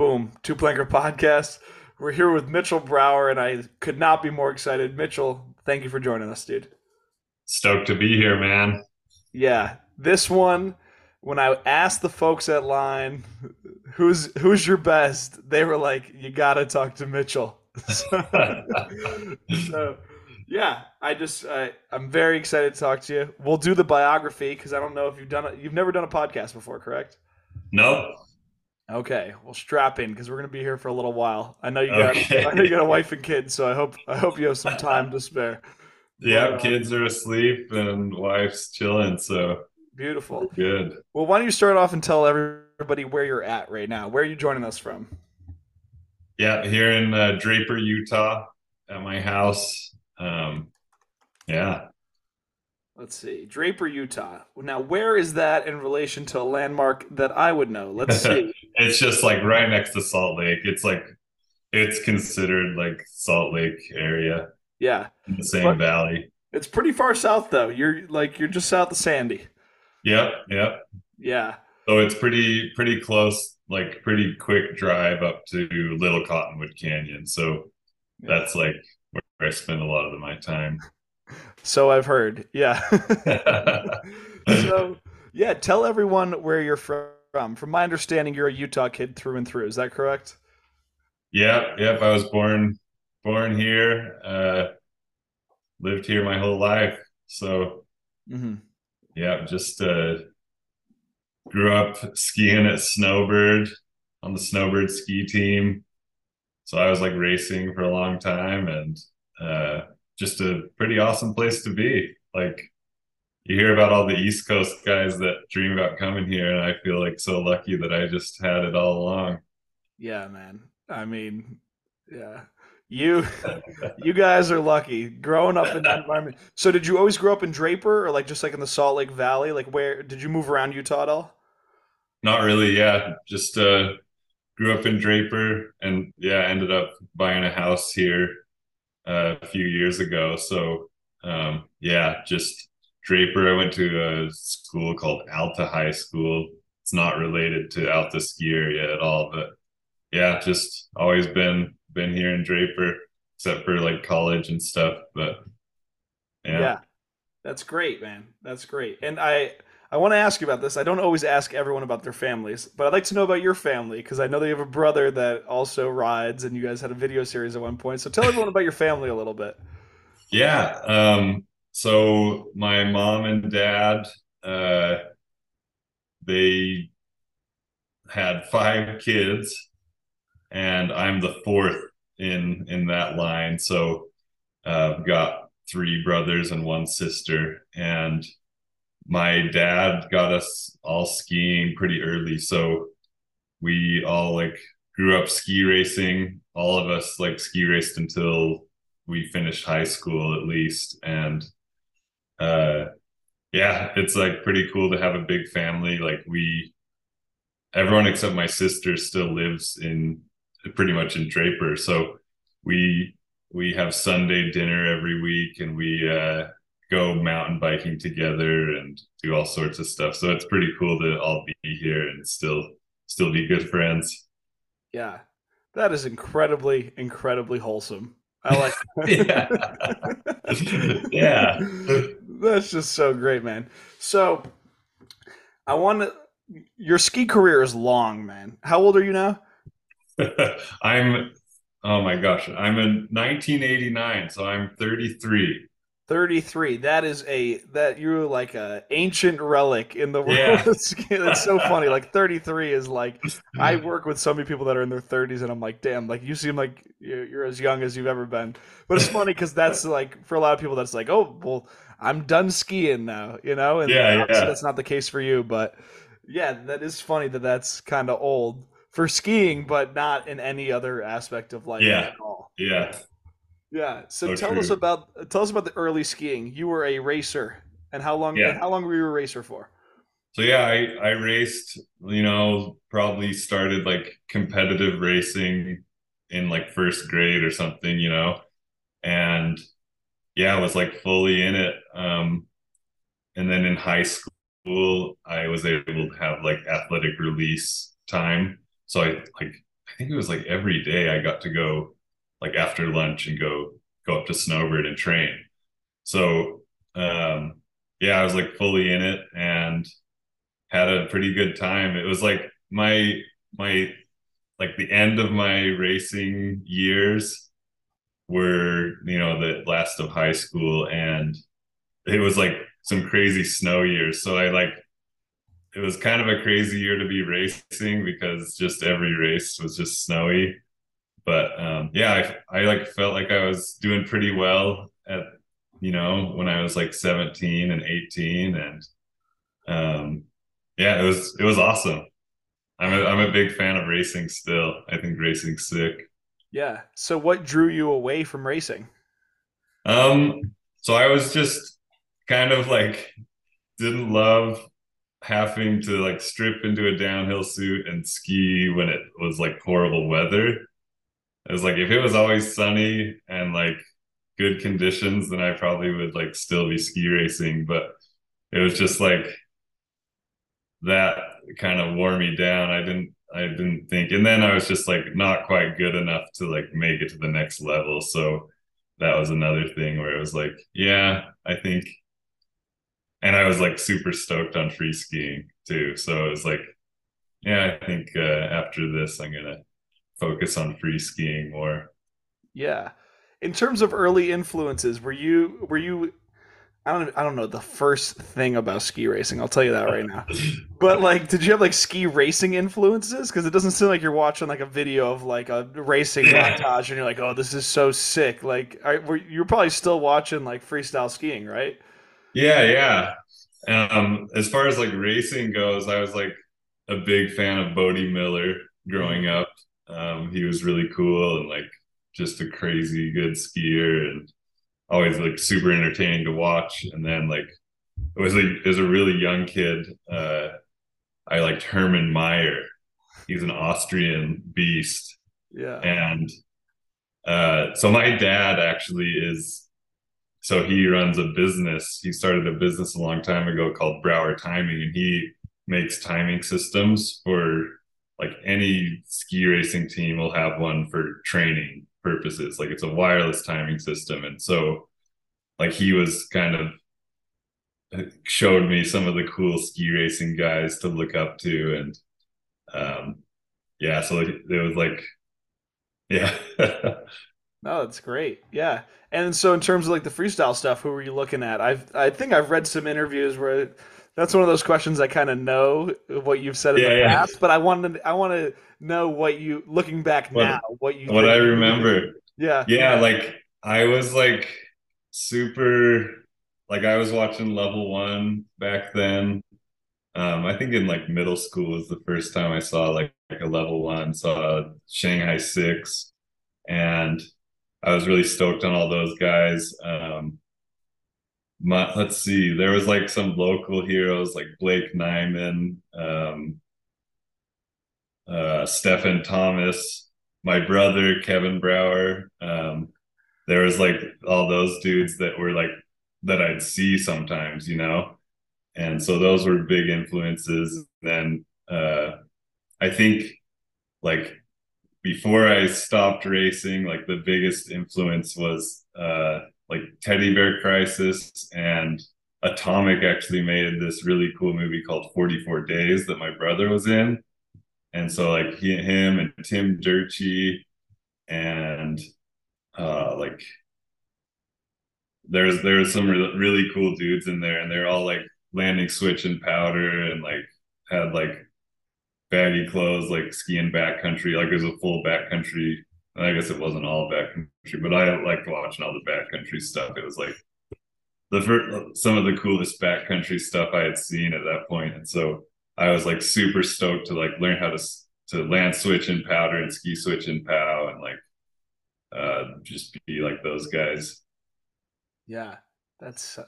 Boom, Two Planker Podcast. We're here with Mitchell Brower, and I could not be more excited. Mitchell, thank you for joining us, dude. Stoked to be here, man. Yeah, this one, when I asked the folks at Line, who's who's your best, they were like, "You got to talk to Mitchell." so, so, yeah, I just I, I'm very excited to talk to you. We'll do the biography because I don't know if you've done it. You've never done a podcast before, correct? Nope. Okay, well, strap in because we're gonna be here for a little while. I know you got, okay. I know you got a wife and kids, so I hope I hope you have some time to spare. Yeah, but, uh, kids are asleep and wife's chilling, so beautiful. Good. Well, why don't you start off and tell everybody where you're at right now? Where are you joining us from? Yeah, here in uh, Draper, Utah, at my house. Um, yeah. Let's see, Draper, Utah. Now, where is that in relation to a landmark that I would know? Let's see. it's just like right next to Salt Lake. It's like it's considered like Salt Lake area. Yeah, in the same but valley. It's pretty far south though. You're like you're just south of Sandy. Yep. Yep. Yeah. So it's pretty pretty close, like pretty quick drive up to Little Cottonwood Canyon. So yeah. that's like where I spend a lot of my time. So I've heard. Yeah. so, yeah, tell everyone where you're from. From my understanding, you're a Utah kid through and through. Is that correct? Yep. Yep. I was born born here. Uh, lived here my whole life. So, mm-hmm. yeah, just uh, grew up skiing at Snowbird on the Snowbird ski team. So I was like racing for a long time and uh, just a pretty awesome place to be. Like you hear about all the East Coast guys that dream about coming here, and I feel like so lucky that I just had it all along. Yeah, man. I mean, yeah. You you guys are lucky growing up in that environment. So did you always grow up in Draper or like just like in the Salt Lake Valley? Like where did you move around Utah at all? Not really, yeah. Just uh grew up in Draper and yeah, ended up buying a house here a few years ago. So um, yeah, just Draper. I went to a school called Alta High School. It's not related to Alta Ski Area at all, but yeah, just always been been here in Draper, except for like college and stuff. But yeah. yeah. That's great, man. That's great. And I I want to ask you about this. I don't always ask everyone about their families, but I'd like to know about your family because I know that you have a brother that also rides, and you guys had a video series at one point. So tell everyone about your family a little bit. Yeah. Um, so my mom and dad, uh, they had five kids, and I'm the fourth in in that line. So uh, I've got three brothers and one sister, and my dad got us all skiing pretty early. So we all like grew up ski racing. All of us like ski raced until we finished high school at least. And uh yeah, it's like pretty cool to have a big family. Like we everyone except my sister still lives in pretty much in Draper. So we we have Sunday dinner every week and we uh go mountain biking together and do all sorts of stuff. So it's pretty cool to all be here and still still be good friends. Yeah. That is incredibly, incredibly wholesome. I like yeah. yeah. That's just so great, man. So I want to your ski career is long, man. How old are you now? I'm oh my gosh, I'm in 1989, so I'm 33. 33 that is a that you're like a ancient relic in the world. Yeah. it's so funny. Like 33 is like mm-hmm. i work with so many people that are in their 30s and i'm like damn like you seem like you're, you're as young as you've ever been. But it's funny because that's like for a lot of people that's like oh well i'm done skiing now you know? And yeah, yeah. that's not the case for you but yeah that is funny that that's kind of old for skiing but not in any other aspect of life yeah. at all. Yeah yeah. So, so tell true. us about tell us about the early skiing. You were a racer, and how long? Yeah. How long were you a racer for? So yeah, I I raced. You know, probably started like competitive racing in like first grade or something. You know, and yeah, I was like fully in it. Um, and then in high school, I was able to have like athletic release time. So I like I think it was like every day I got to go like after lunch and go go up to Snowbird and train. So um yeah, I was like fully in it and had a pretty good time. It was like my my like the end of my racing years were you know the last of high school and it was like some crazy snow years so i like it was kind of a crazy year to be racing because just every race was just snowy but um yeah i, I like felt like i was doing pretty well at you know when i was like 17 and 18 and um yeah it was it was awesome I'm a, I'm a big fan of racing still. I think racing's sick. Yeah. So what drew you away from racing? Um, so I was just kind of like didn't love having to like strip into a downhill suit and ski when it was like horrible weather. It was like if it was always sunny and like good conditions, then I probably would like still be ski racing. But it was just like that kind of wore me down. I didn't I didn't think and then I was just like not quite good enough to like make it to the next level. So that was another thing where it was like, yeah, I think and I was like super stoked on free skiing too. So it was like, yeah, I think uh, after this I'm gonna focus on free skiing more. Yeah. In terms of early influences, were you were you I don't I don't know the first thing about ski racing. I'll tell you that right now. But like, did you have like ski racing influences? Because it doesn't seem like you're watching like a video of like a racing yeah. montage and you're like, oh, this is so sick. Like, are, you're probably still watching like freestyle skiing, right? Yeah, yeah. Um, as far as like racing goes, I was like a big fan of Bode Miller growing up. Um, he was really cool and like just a crazy good skier and always like super entertaining to watch. And then like it was a as a really young kid, uh, I liked Hermann Maier. He's an Austrian beast. Yeah. And uh, so my dad actually is so he runs a business. He started a business a long time ago called Brower Timing, and he makes timing systems for like any ski racing team will have one for training purposes. Like it's a wireless timing system. And so like he was kind of showed me some of the cool ski racing guys to look up to. And um yeah so like it was like yeah. No that's great. Yeah. And so in terms of like the freestyle stuff who were you looking at? I've i think i've read some interviews where that's one of those questions i kind of know what you've said in yeah, the yeah. past but i wanted i want to know what you looking back what, now what you what i remember yeah yeah like i was like super like I was watching level one back then. Um, I think in like middle school was the first time I saw like, like a level one, saw Shanghai six, and I was really stoked on all those guys. Um, my, let's see, there was like some local heroes like Blake Nyman, um, uh, Stefan Thomas, my brother Kevin Brower. Um, there was like all those dudes that were like that I'd see sometimes, you know. And so those were big influences. Then uh I think like before I stopped racing, like the biggest influence was uh like Teddy Bear Crisis and Atomic actually made this really cool movie called 44 Days that my brother was in. And so like he, him and Tim Durtschi and uh like there's there's some re- really cool dudes in there, and they're all like landing switch and powder, and like had like baggy clothes, like skiing backcountry. Like it was a full backcountry. I guess it wasn't all backcountry, but I liked watching all the backcountry stuff. It was like the first, some of the coolest backcountry stuff I had seen at that point. and so I was like super stoked to like learn how to to land switch and powder and ski switch and pow and like uh just be like those guys yeah, that's uh,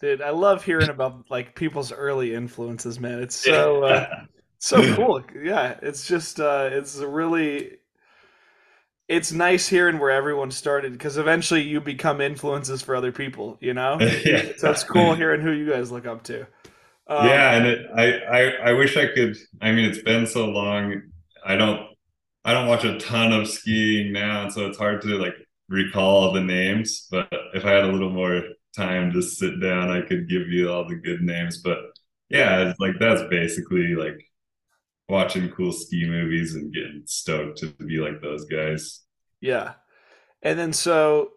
dude. I love hearing about like people's early influences, man. It's so uh, so cool. Yeah, it's just uh, it's really it's nice hearing where everyone started because eventually you become influences for other people. You know, yeah. so it's cool hearing who you guys look up to. Um, yeah, and it, I, I I wish I could. I mean, it's been so long. I don't I don't watch a ton of skiing now, and so it's hard to like recall the names. But if I had a little more time to sit down, I could give you all the good names. But yeah, it's like that's basically like watching cool ski movies and getting stoked to be like those guys. Yeah. And then so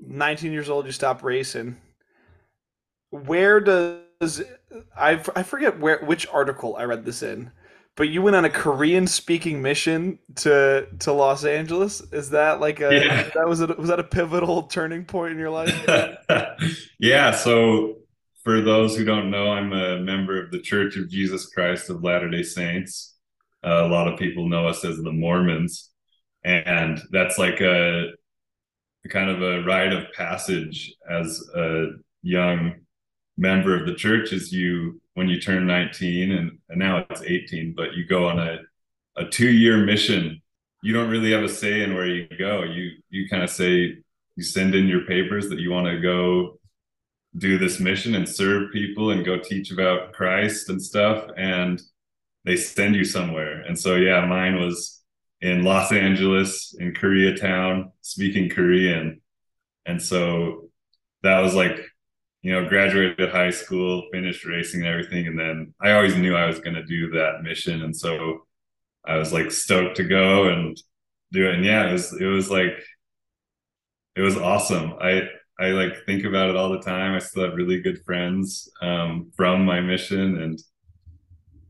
19 years old you stop racing. Where does I I forget where which article I read this in, but you went on a Korean speaking mission to to Los Angeles. Is that like a yeah. that was a, was that a pivotal turning point in your life? yeah, so for those who don't know, I'm a member of the Church of Jesus Christ of Latter-day Saints. Uh, a lot of people know us as the Mormons, and that's like a kind of a rite of passage as a young member of the church is you when you turn 19 and, and now it's 18 but you go on a, a two year mission. You don't really have a say in where you go. You you kind of say you send in your papers that you want to go do this mission and serve people and go teach about christ and stuff and they send you somewhere and so yeah mine was in los angeles in koreatown speaking korean and so that was like you know, graduated high school, finished racing and everything. And then I always knew I was going to do that mission. And so I was like stoked to go and do it. And yeah, it was, it was like, it was awesome. I, I like think about it all the time. I still have really good friends um, from my mission. And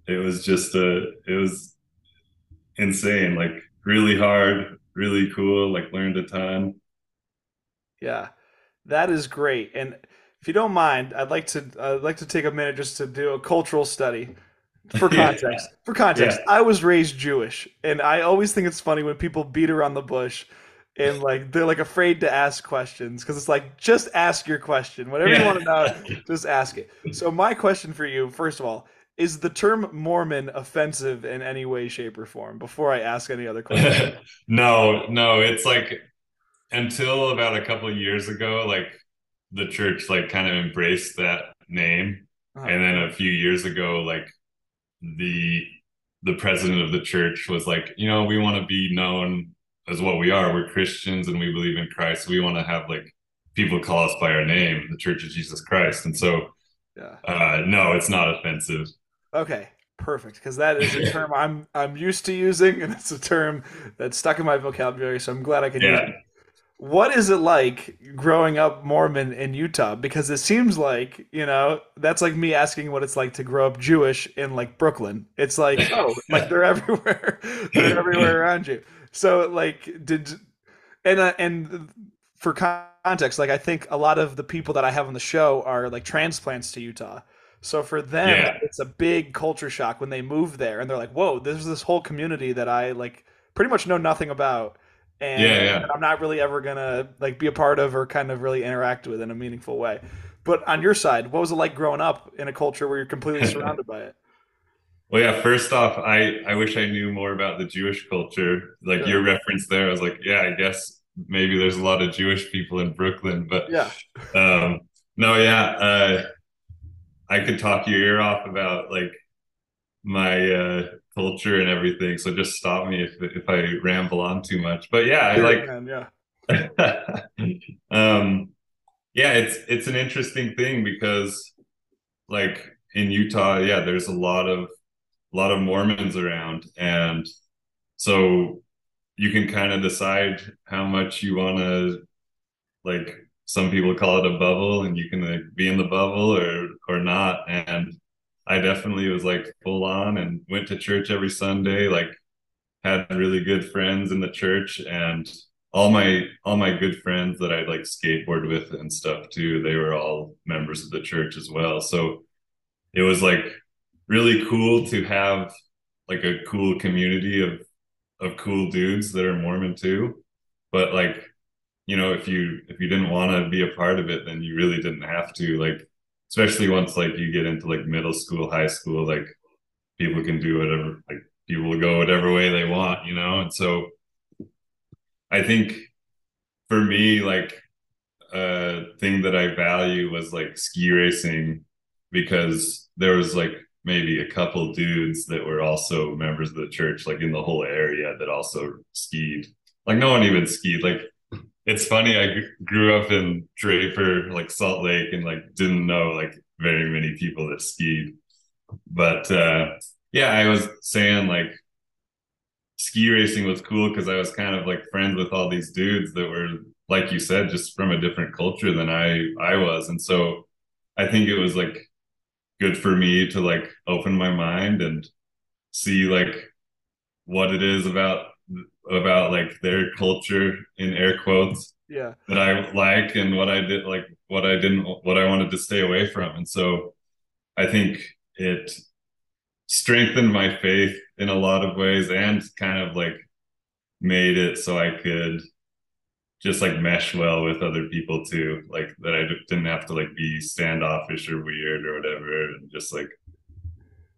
it was just a, it was insane, like really hard, really cool, like learned a ton. Yeah, that is great. And, if you don't mind, I'd like to I'd like to take a minute just to do a cultural study for context. yeah. For context, yeah. I was raised Jewish, and I always think it's funny when people beat around the bush and like they're like afraid to ask questions because it's like just ask your question. Whatever yeah. you want to know just ask it. So my question for you first of all is the term mormon offensive in any way shape or form? Before i ask any other question no no it's like until about a couple years ago like the church like kind of embraced that name. Oh, and then a few years ago like the the president of the church was like you know we want to be known as what we are we're christians and we believe in christ we want to have like people call us by our name the church of jesus christ and so yeah uh no it's not offensive okay perfect because that is a term i'm i'm used to using and it's a term that's stuck in my vocabulary so i'm glad i can yeah. use it what is it like growing up Mormon in Utah? Because it seems like, you know, that's like me asking what it's like to grow up Jewish in like Brooklyn. It's like, oh, like they're everywhere. they're everywhere around you. So like did and uh, and for context, like I think a lot of the people that I have on the show are like transplants to Utah. So for them, yeah. it's a big culture shock when they move there and they're like, "Whoa, there's this whole community that I like pretty much know nothing about." and yeah, yeah. I'm not really ever gonna like be a part of or kind of really interact with in a meaningful way. But on your side, what was it like growing up in a culture where you're completely surrounded by it? Well, yeah. First off, I I wish I knew more about the Jewish culture. Like yeah. your reference there, I was like, yeah, I guess maybe there's a lot of Jewish people in Brooklyn, but yeah. Um, no, yeah. Uh, I could talk your ear off about like my uh, culture and everything. So just stop me if if I ramble on too much. But yeah, I like man, yeah. um yeah, it's it's an interesting thing because like in Utah, yeah, there's a lot of a lot of Mormons around and so you can kind of decide how much you want to like some people call it a bubble and you can like, be in the bubble or or not and I definitely was like full on and went to church every Sunday, like had really good friends in the church and all my all my good friends that I like skateboard with and stuff too, they were all members of the church as well. So it was like really cool to have like a cool community of of cool dudes that are Mormon too. But like, you know, if you if you didn't want to be a part of it, then you really didn't have to. Like especially once like you get into like middle school, high school, like people can do whatever, like people go whatever way they want, you know? And so I think for me, like a thing that I value was like ski racing because there was like maybe a couple dudes that were also members of the church, like in the whole area that also skied. Like no one even skied. Like it's funny. I grew up in Draper, like Salt Lake, and like didn't know like very many people that skied. But uh, yeah, I was saying like ski racing was cool because I was kind of like friends with all these dudes that were like you said, just from a different culture than I I was, and so I think it was like good for me to like open my mind and see like what it is about about like their culture in air quotes yeah. that I like and what I did like what I didn't what I wanted to stay away from. And so I think it strengthened my faith in a lot of ways and kind of like made it so I could just like mesh well with other people too like that i didn't have to like be standoffish or weird or whatever and just like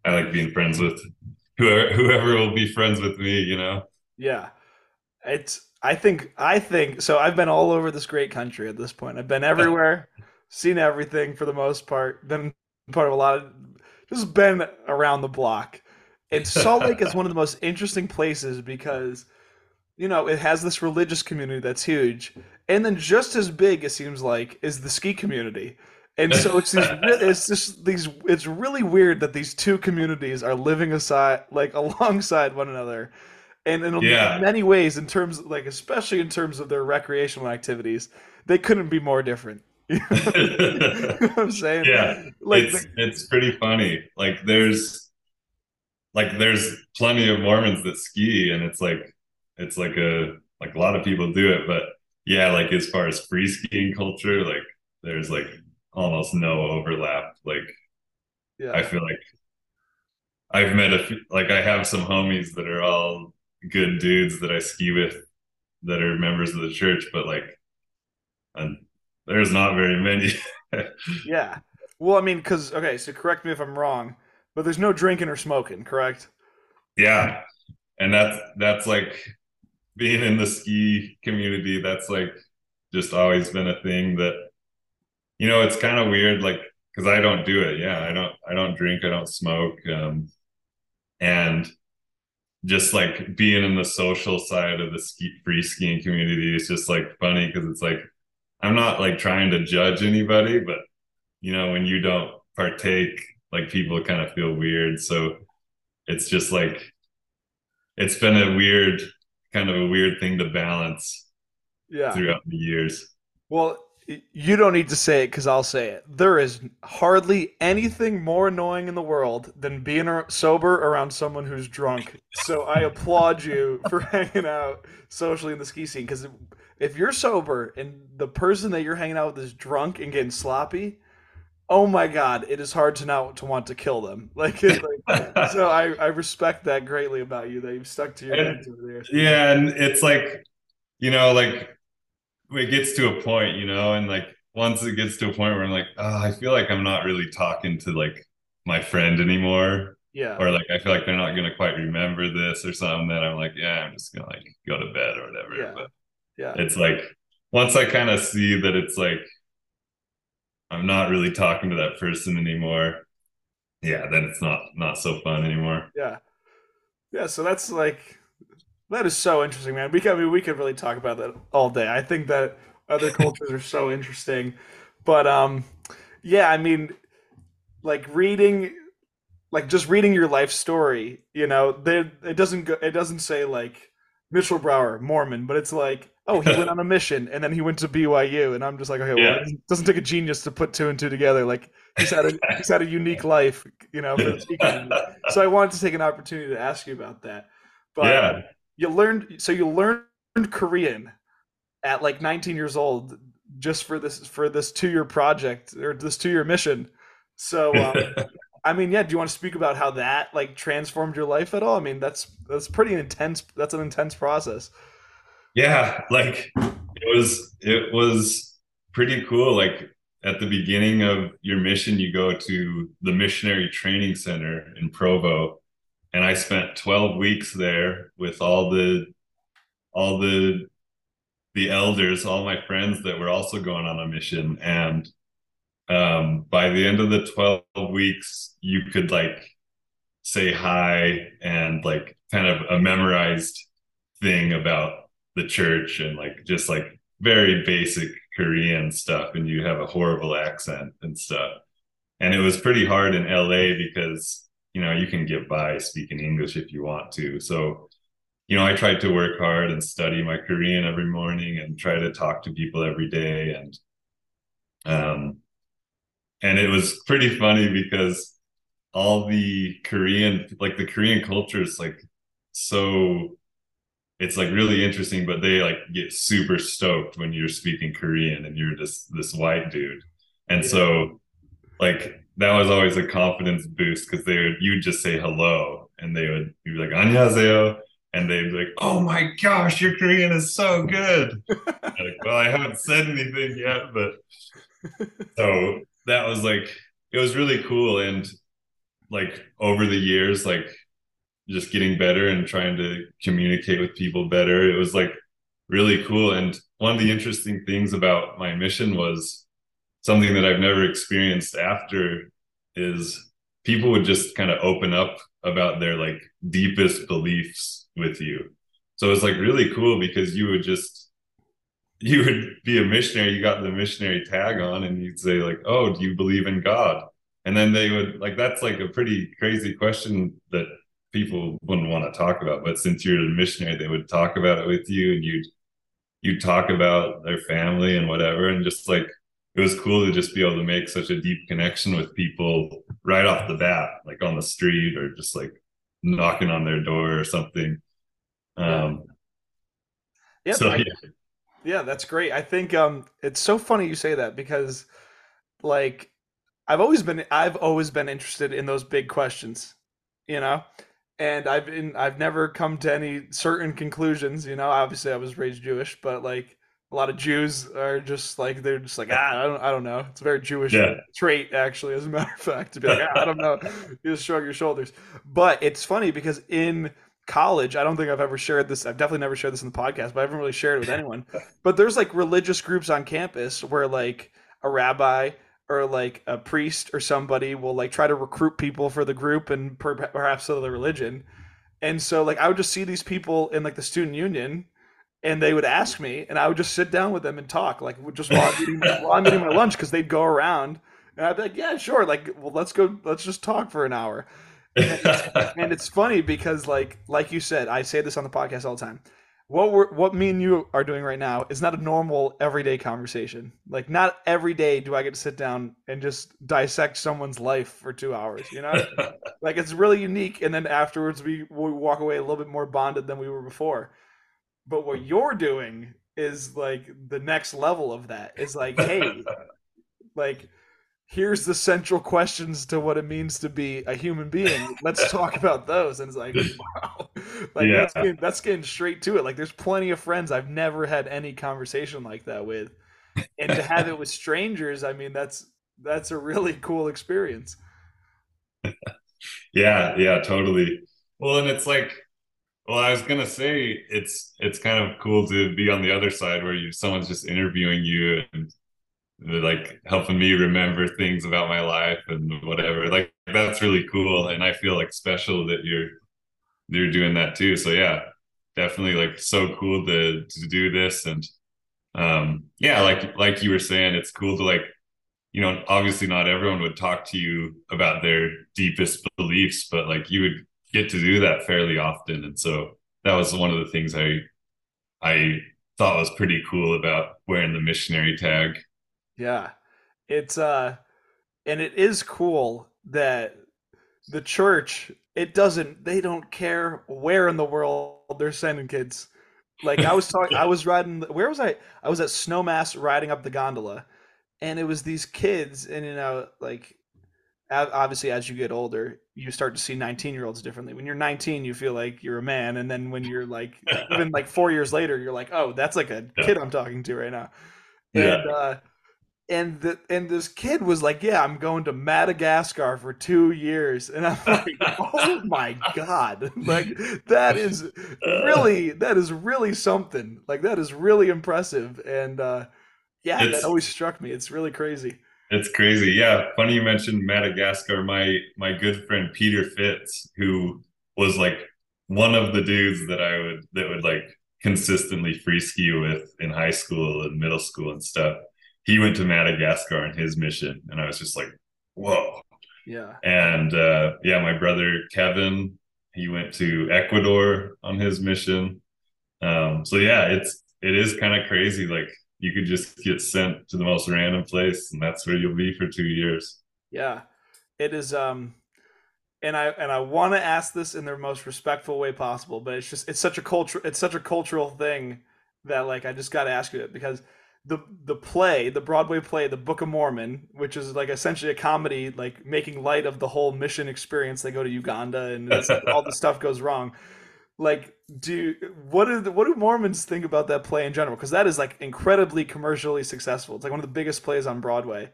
i like being friends with whoever whoever will be friends with me you know? Yeah. It's i think i think so i've been all over this great country at this point. I've been everywhere seen everything for the most part been part of a lot of just been around the block. And salt lake is one of the most interesting places because you know, it has this religious community that's huge, and then just as big, it seems like, is the ski community. And so it's these, it's just these, it's really weird that these two communities are living aside, like alongside one another, and in yeah. many ways, in terms, like especially in terms of their recreational activities, they couldn't be more different. you know what I'm saying? Yeah, like it's, the, it's pretty funny. Like there's, like there's plenty of Mormons that ski, and it's like it's like a like a lot of people do it, but yeah, like as far as free skiing culture, like there's like almost no overlap. Like yeah. I feel like I've met a few, like I have some homies that are all good dudes that I ski with that are members of the church, but like and there's not very many. yeah. Well, I mean, because okay, so correct me if I'm wrong, but there's no drinking or smoking, correct? Yeah, and that's that's like being in the ski community, that's like just always been a thing that, you know, it's kind of weird, like, cause I don't do it. Yeah. I don't, I don't drink, I don't smoke. Um, and just like being in the social side of the ski free skiing community is just like funny because it's like I'm not like trying to judge anybody, but you know, when you don't partake, like people kind of feel weird. So it's just like it's been a weird kind of a weird thing to balance yeah. throughout the years. Well, you don't need to say it because I'll say it. There is hardly anything more annoying in the world than being sober around someone who's drunk. So I applaud you for hanging out socially in the ski scene because if you're sober and the person that you're hanging out with is drunk and getting sloppy, oh my god, it is hard to not to want to kill them. Like, like so I, I respect that greatly about you that you've stuck to your over there. Yeah, and it's like, you know, like it gets to a point, you know, and like once it gets to a point where I'm like, oh, I feel like I'm not really talking to like my friend anymore. Yeah. Or like I feel like they're not gonna quite remember this or something. Then I'm like, yeah, I'm just gonna like go to bed or whatever. Yeah. But yeah. It's like once I kind of see that it's like I'm not really talking to that person anymore. Yeah, then it's not not so fun anymore. Yeah, yeah. So that's like that is so interesting, man. We can, I mean, we could really talk about that all day. I think that other cultures are so interesting, but um, yeah. I mean, like reading, like just reading your life story. You know, it doesn't go. It doesn't say like Mitchell Brower Mormon, but it's like oh, he went on a mission and then he went to BYU, and I'm just like, okay, well, it doesn't take a genius to put two and two together. Like he's had a he's had a unique life, you know. so I wanted to take an opportunity to ask you about that. But yeah. you learned, so you learned Korean at like 19 years old just for this for this two year project or this two year mission. So. Um, I mean, yeah. Do you want to speak about how that like transformed your life at all? I mean, that's that's pretty intense. That's an intense process yeah like it was it was pretty cool. Like at the beginning of your mission you go to the missionary training center in provo and i spent 12 weeks there with all the all the the elders all my friends that were also going on a mission. And um, by the end of the 12 weeks you could like say hi and like kind of a memorized thing about the church and like just like very basic Korean stuff and you have a horrible accent and stuff. And it was pretty hard in LA because, you know, you can get by speaking English if you want to. So, you know, I tried to work hard and study my Korean every morning and try to talk to people every day. And, um, and it was pretty funny because all the Korean, like the Korean culture is like so it's like really interesting, but they like get super stoked when you're speaking Korean and you're just this white dude. And yeah. so like that was always a confidence boost because they would you'd just say hello and they would be like 안녕하세요 and they'd be like, "Oh my gosh, your Korean is so good." like, well, I haven't said anything yet, but so that was like it was really cool and like over the years, like just getting better and trying to communicate with people better. It was like really cool. And one of the interesting things about my mission was something that I've never experienced after is people would just kind of open up about their like deepest beliefs with you. So it's like really cool because you would just you would be a missionary, you got the missionary tag on and you'd say like, "Oh, do you believe in God?" And then they would like that's like a pretty crazy question that people wouldn't want to talk about. But since you're a missionary, they would talk about it with you, and you'd you talk about their family and whatever, and just like it was cool to just be able to make such a deep connection with people right off the bat, like on the street or just like knocking on their door or something. Um, yeah, so, I, yeah. yeah, that's great. I think um, it's so funny you say that because, like, I've always been I've always been interested in those big questions, you know, and I've been I've never come to any certain conclusions. You know, obviously I was raised Jewish, but like a lot of Jews are just like they're just like ah I don't I don't know. It's a very Jewish yeah. trait actually, as a matter of fact, to be like ah, I don't know. You just shrug your shoulders. But it's funny because in college, I don't think I've ever shared this. I've definitely never shared this in the podcast, but I haven't really shared it with anyone. but there's like religious groups on campus where like a rabbi or like a priest or somebody will like try to recruit people for the group and per- perhaps of the religion. And so like I would just see these people in like the student union and they would ask me and I would just sit down with them and talk like just while I'm eating, while I'm eating my lunch because they'd go around and I'd be like, yeah, sure. Like, well, let's go, let's just talk for an hour. And it's, and it's funny because like, like you said, I say this on the podcast all the time what we're what me and you are doing right now is not a normal everyday conversation. Like not every day do I get to sit down and just dissect someone's life for two hours. You know, like it's really unique. And then afterwards we we walk away a little bit more bonded than we were before. But what you're doing is like the next level of that. Is like, hey, like here's the central questions to what it means to be a human being. Let's talk about those. And it's like, wow, like yeah. that's, getting, that's getting straight to it. Like there's plenty of friends I've never had any conversation like that with, and to have it with strangers, I mean, that's that's a really cool experience. yeah, yeah, totally. Well, and it's like, well, I was gonna say it's it's kind of cool to be on the other side where you someone's just interviewing you and like helping me remember things about my life and whatever. Like that's really cool, and I feel like special that you're you're doing that too. So yeah, definitely like so cool to to do this, and um yeah, like like you were saying, it's cool to like you know obviously not everyone would talk to you about their deepest beliefs, but like you would get to do that fairly often, and so that was one of the things I I thought was pretty cool about wearing the missionary tag yeah. It's uh and it is cool that the church it doesn't they don't care where in the world they're sending kids. Like I was talking I was riding where was I? I was at Snowmass riding up the gondola and it was these kids and you know like obviously as you get older you start to see 19 year olds differently when you're 19 you feel like you're a man and then when you're like even like four years later you're like oh that's like a kid i'm talking to right now and yeah. uh and the and this kid was like, "Yeah, I'm going to Madagascar for two years," and I'm like, "Oh my god! Like that is really that is really something. Like that is really impressive." And uh, yeah, it's, that always struck me. It's really crazy. it's crazy. Yeah, funny you mentioned Madagascar. My my good friend Peter Fitz, who was like one of the dudes that I would that would like consistently free ski with in high school and middle school and stuff. He went to Madagascar on his mission, and I was just like, "Whoa!" Yeah. And uh, yeah, my brother Kevin, he went to Ecuador on his mission. Um, so yeah, it's it is kind of crazy. Like you could just get sent to the most random place, and that's where you'll be for two years. Yeah, it is. Um, and I and I want to ask this in the most respectful way possible, but it's just it's such a culture it's such a cultural thing that like I just got to ask you it because the the play, the Broadway play, The Book of Mormon, which is like essentially a comedy like making light of the whole mission experience. They go to Uganda and all the stuff goes wrong. Like, do what do the, what do Mormons think about that play in general? Because that is like incredibly commercially successful. It's like one of the biggest plays on Broadway.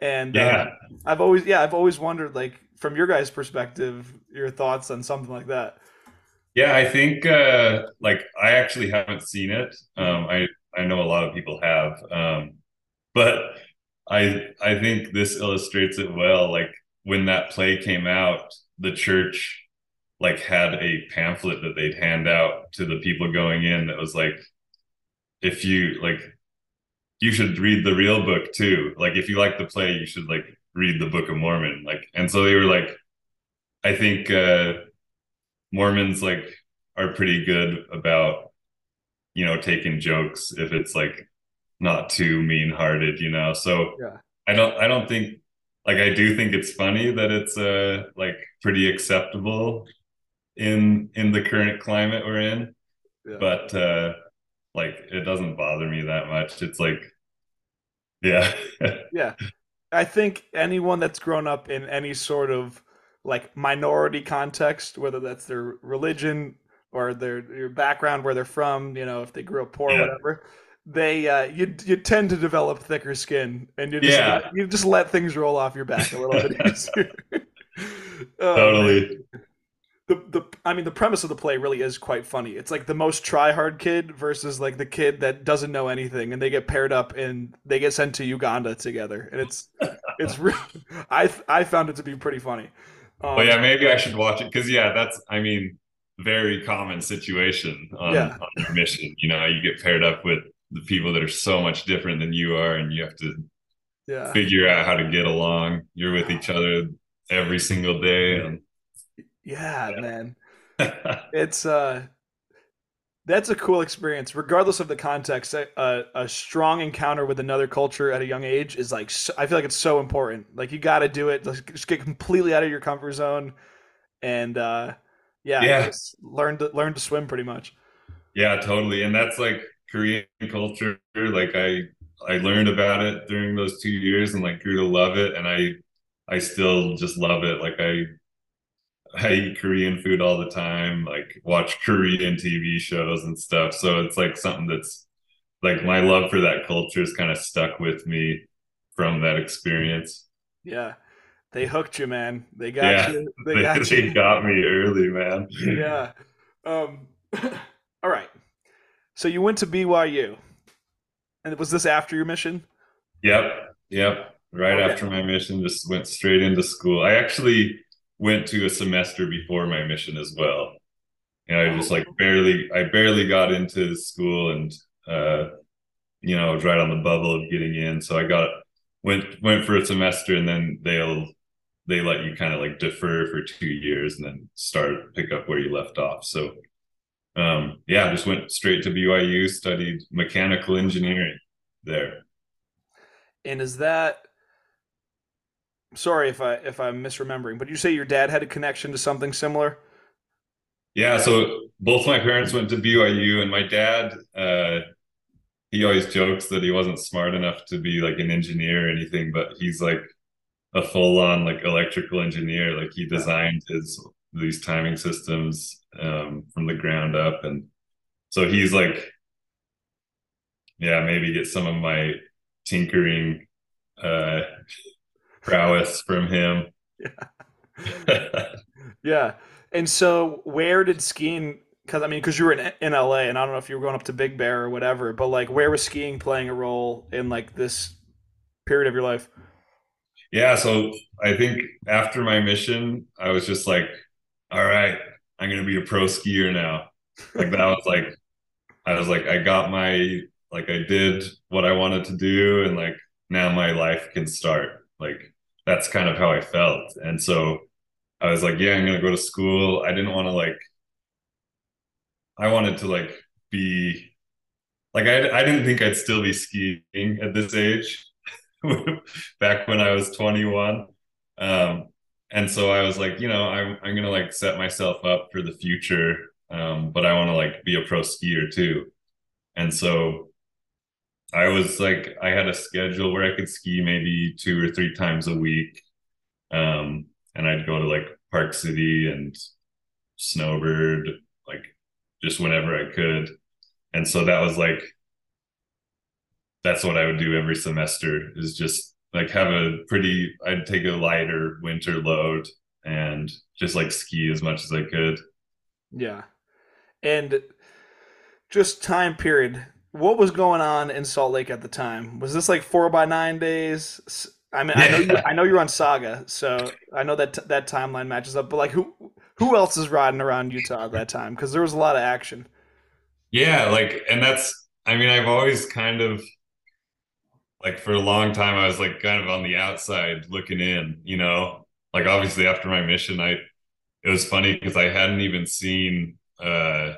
And yeah, uh, I've always yeah I've always wondered like from your guys' perspective your thoughts on something like that. Yeah, I think uh, like I actually haven't seen it. Um, I I know a lot of people have, um, but I I think this illustrates it well. Like when that play came out, the church like had a pamphlet that they'd hand out to the people going in that was like, if you like you should read the real book too. Like if you like the play, you should like read the Book of Mormon. Like and so they were like, I think uh Mormons like are pretty good about you know taking jokes if it's like not too mean hearted, you know. So yeah. I don't I don't think like I do think it's funny that it's uh like pretty acceptable in in the current climate we're in. Yeah. But uh like it doesn't bother me that much. It's like, yeah, yeah. I think anyone that's grown up in any sort of like minority context, whether that's their religion or their your background, where they're from, you know, if they grew up poor, yeah. whatever, they uh, you you tend to develop thicker skin, and you just yeah. you just let things roll off your back a little bit easier. oh, totally. The the I mean the premise of the play really is quite funny. It's like the most try hard kid versus like the kid that doesn't know anything, and they get paired up and they get sent to Uganda together, and it's it's really I I found it to be pretty funny. Um, well, yeah, maybe I should watch it because yeah, that's I mean very common situation on, yeah. on your mission. You know, you get paired up with the people that are so much different than you are, and you have to yeah. figure out how to get along. You're with each other every single day, and yeah, yeah. man. it's uh that's a cool experience regardless of the context a, a, strong encounter with another culture at a young age is like i feel like it's so important like you got to do it just get completely out of your comfort zone and uh yeah, yeah. learn to learn to swim pretty much yeah totally and that's like korean culture like i i learned about it during those two years and like grew to love it and i i still just love it like i I eat Korean food all the time, like watch Korean TV shows and stuff. So it's like something that's like my love for that culture is kind of stuck with me from that experience. Yeah. They hooked you, man. They got yeah, you. They, they got they you. got me early, man. yeah. Um all right. So you went to BYU. And was this after your mission? Yep. Yep. Right okay. after my mission, just went straight into school. I actually went to a semester before my mission as well. And I just like barely, I barely got into school and, uh, you know, I was right on the bubble of getting in. So I got, went, went for a semester and then they'll, they let you kind of like defer for two years and then start pick up where you left off. So, um, yeah, just went straight to BYU, studied mechanical engineering there. And is that sorry if I if I'm misremembering, but you say your dad had a connection to something similar. Yeah, so both my parents went to BYU, and my dad, uh, he always jokes that he wasn't smart enough to be like an engineer or anything, but he's like a full on like electrical engineer. Like he designed his these timing systems um, from the ground up, and so he's like, yeah, maybe get some of my tinkering uh prowess from him. Yeah. yeah. And so, where did skiing? Because I mean, because you were in, in LA, and I don't know if you were going up to Big Bear or whatever, but like, where was skiing playing a role in like this period of your life? Yeah, so I think after my mission, I was just like, all right, I'm gonna be a pro skier now. Like that was like I was like, I got my like I did what I wanted to do and like now my life can start. Like that's kind of how I felt. And so I was like, yeah, I'm gonna go to school. I didn't want to like I wanted to like be like I I didn't think I'd still be skiing at this age back when I was 21. Um and so I was like, you know, I'm I'm gonna like set myself up for the future. Um, but I want to like be a pro skier too. And so I was like, I had a schedule where I could ski maybe two or three times a week. Um, and I'd go to like Park City and Snowbird, like just whenever I could. And so that was like, that's what I would do every semester is just like have a pretty, I'd take a lighter winter load and just like ski as much as I could. Yeah. And just time period. What was going on in Salt Lake at the time? Was this like four by nine days? I mean, I know you, I know you're on Saga, so I know that that timeline matches up. But like, who who else is riding around Utah at that time? Because there was a lot of action. Yeah, like, and that's. I mean, I've always kind of like for a long time I was like kind of on the outside looking in. You know, like obviously after my mission, I it was funny because I hadn't even seen uh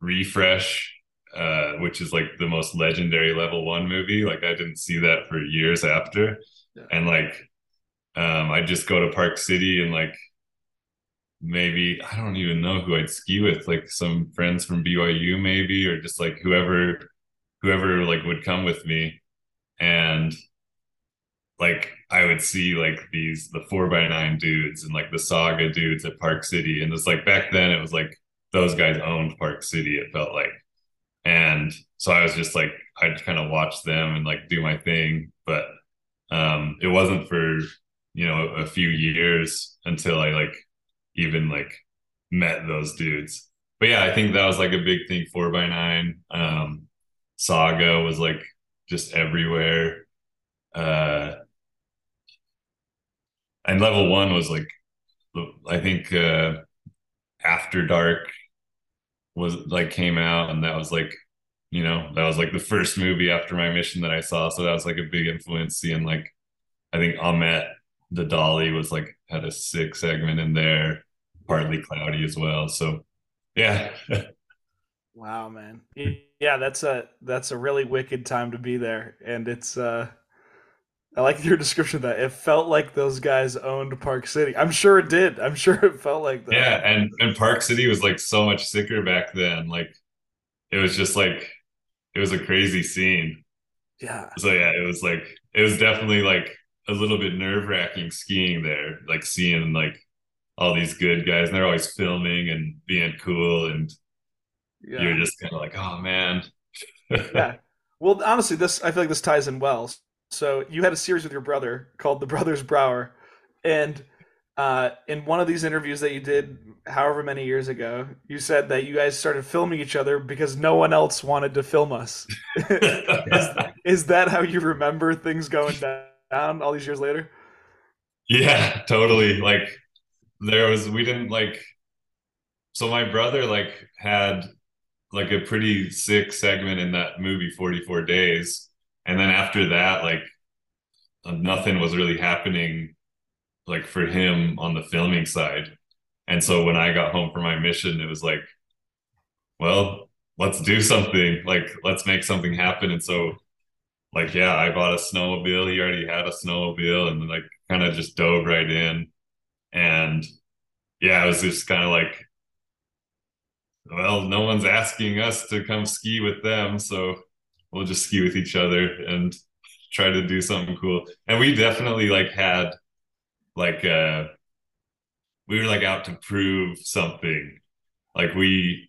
refresh uh which is like the most legendary level one movie like i didn't see that for years after yeah. and like um i just go to park city and like maybe i don't even know who i'd ski with like some friends from byu maybe or just like whoever whoever like would come with me and like I would see like these the four by nine dudes and like the saga dudes at Park City. And it's like back then it was like those guys owned Park City, it felt like. And so I was just like, I'd kind of watch them and like do my thing. But um, it wasn't for, you know, a few years until I like even like met those dudes. But yeah, I think that was like a big thing, four by nine. Um, Saga was like just everywhere. Uh, and level one was like, I think uh, After Dark was like came out and that was like you know that was like the first movie after my mission that i saw so that was like a big influence. Seeing like i think Amet the dolly was like had a sick segment in there. Partly cloudy as well so yeah. Wow man yeah that's a that's a really wicked time to be there and it's uh I like your description of that. It felt like those guys owned Park City. I'm sure it did. I'm sure it felt like that. Yeah, and and Park City was like so much sicker back then. Like it was just like it was a crazy scene. Yeah. So yeah, it was like it was definitely like a little bit nerve wracking skiing there, like seeing like all these good guys and they're always filming and being cool and yeah. you're just kind of like, oh man. yeah. Well, honestly, this I feel like this ties in well. So you had a series with your brother called The Brothers Brower, and uh, in one of these interviews that you did, however many years ago, you said that you guys started filming each other because no one else wanted to film us. is, is that how you remember things going down all these years later? Yeah, totally. Like there was, we didn't like. So my brother like had like a pretty sick segment in that movie, Forty Four Days. And then after that like uh, nothing was really happening like for him on the filming side. And so when i got home from my mission it was like well let's do something. Like let's make something happen. And so like yeah i bought a snowmobile. He already had a snowmobile and like kind of just dove right in. And yeah it was just kind of like well no one's asking us to come ski with them so we'll just ski with each other and try to do something cool. And we definitely like had like uh we were like out to prove something. Like we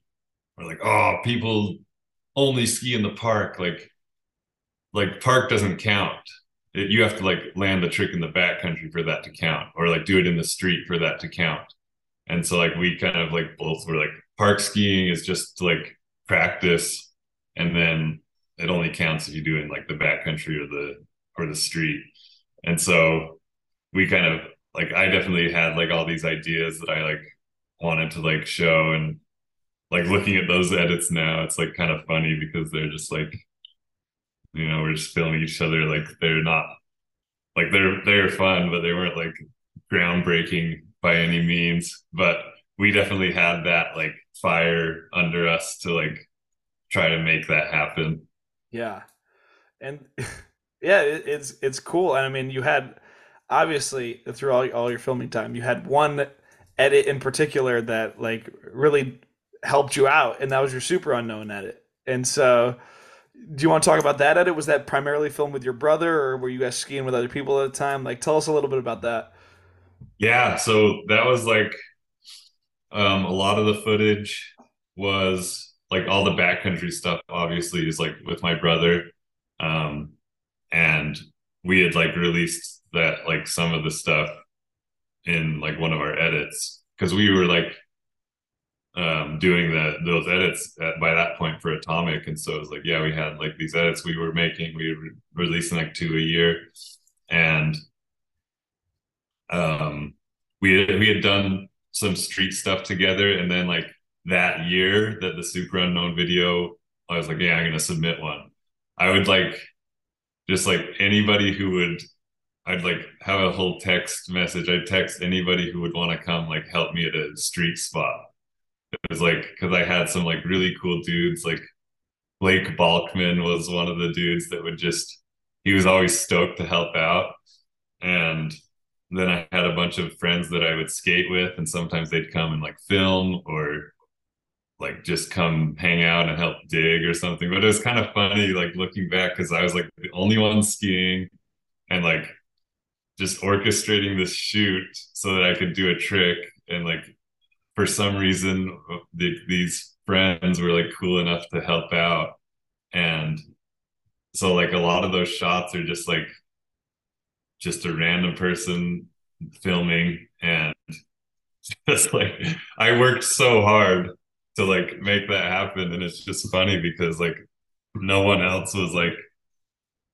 were like, oh, people only ski in the park. Like like park doesn't count. It, you have to like land the trick in the backcountry for that to count, or like do it in the street for that to count. And so like we kind of like both were like park skiing is just like practice and then it only counts if you do it in like the backcountry or the or the street. And so we kind of like I definitely had like all these ideas that I like wanted to like show and like looking at those edits now, it's like kind of funny because they're just like you know, we're just filming each other like they're not like they're they're fun, but they weren't like groundbreaking by any means. But we definitely had that like fire under us to like try to make that happen. Yeah. And yeah, it, it's it's cool. And I mean, you had obviously through all, all your filming time, you had one edit in particular that like really helped you out, and that was your super unknown edit. And so, do you want to talk about that edit? Was that primarily filmed with your brother, or were you guys skiing with other people at the time? Like, tell us a little bit about that. Yeah, so that was like um, a lot of the footage was like all the backcountry stuff. Obviously, is like with my brother, um, and we had like released that like some of the stuff in like one of our edits because we were like um doing the those edits at, by that point for atomic and so it was like yeah we had like these edits we were making we were releasing like two a year and um we we had done some street stuff together and then like that year that the super unknown video i was like yeah i'm gonna submit one i would like just like anybody who would I'd like have a whole text message. I'd text anybody who would want to come like help me at a street spot. It was like because I had some like really cool dudes. Like Blake Balkman was one of the dudes that would just he was always stoked to help out. And then I had a bunch of friends that I would skate with, and sometimes they'd come and like film or like just come hang out and help dig or something. But it was kind of funny, like looking back, because I was like the only one skiing and like just orchestrating this shoot so that I could do a trick. And like for some reason, uh, the, these friends were like cool enough to help out. And so like a lot of those shots are just like just a random person filming and just like I worked so hard to like make that happen and it's just funny because like no one else was like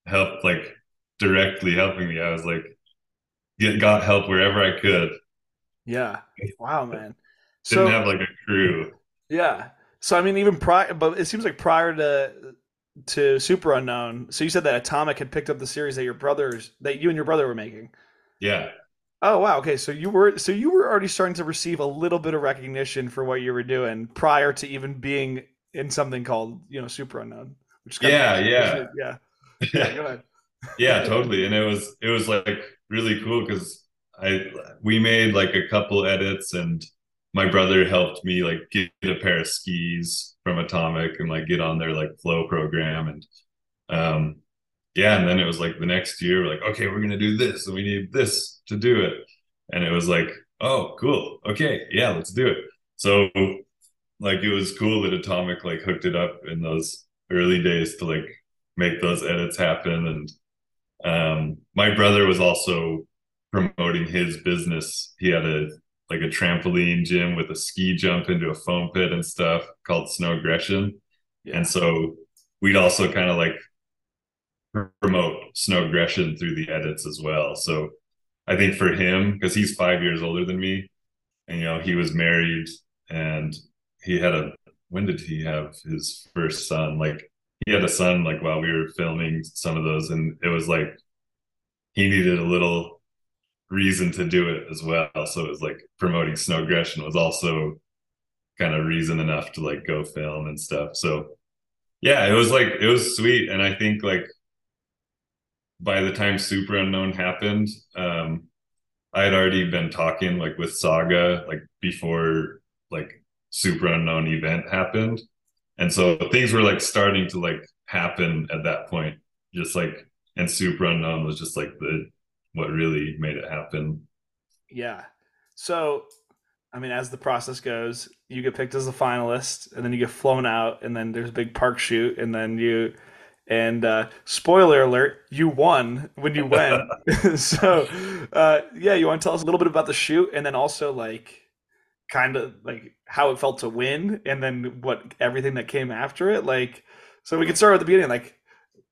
help like directly helping me. I was like get got help wherever I could. Yeah. Wow, man. Didn't have like a crew. Yeah. So I mean, even prior, but it seems like prior to to Super Unknown. So you said that Atomic had picked up the series that your brothers, that you and your brother were making. Yeah. Oh wow. Okay. So you were so you were already starting to receive a little bit of recognition for what you were doing prior to even being in something called you know Super Unknown. Which yeah, yeah, yeah, yeah. Go ahead. yeah, totally. And it was it was like really cool because I we made like a couple edits and my brother helped me like get a pair of skis from Atomic and like get on their like flow program and um yeah and then it was like the next year like okay we're gonna do this and we need this to do it. And it was like oh cool. Okay yeah let's do it. So like it was cool that Atomic like hooked it up in those early days to like make those edits happen. And um, my brother was also promoting his business. He had a like a trampoline gym with a ski jump into a foam pit and stuff called Snow Aggression. Yeah. And so we'd also kind of like promote Snow Aggression through the edits as well. So I think for him, because he's five years older than me, and you know, he was married and he had a when did he have his first son? Like he had a son like while we were filming some of those and it was like he needed a little reason to do it as well. So it was like promoting snow aggression was also kind of reason enough to like go film and stuff. So yeah it was like it was sweet. And i think like by the time super unknown happened um i had already been talking like with saga like before like super unknown event happened. And so things were like starting to like happen at that point. Just like and super unknown was just like the what really made it happen. Yeah. So i mean as the process goes you get picked as a finalist and then you get flown out and then there's a big park shoot and then you and uh, spoiler alert you won when you went so uh, yeah you want to tell us a little bit about the shoot and then also like kind of like how it felt to win and then what everything that came after it? Like so we can start at the beginning like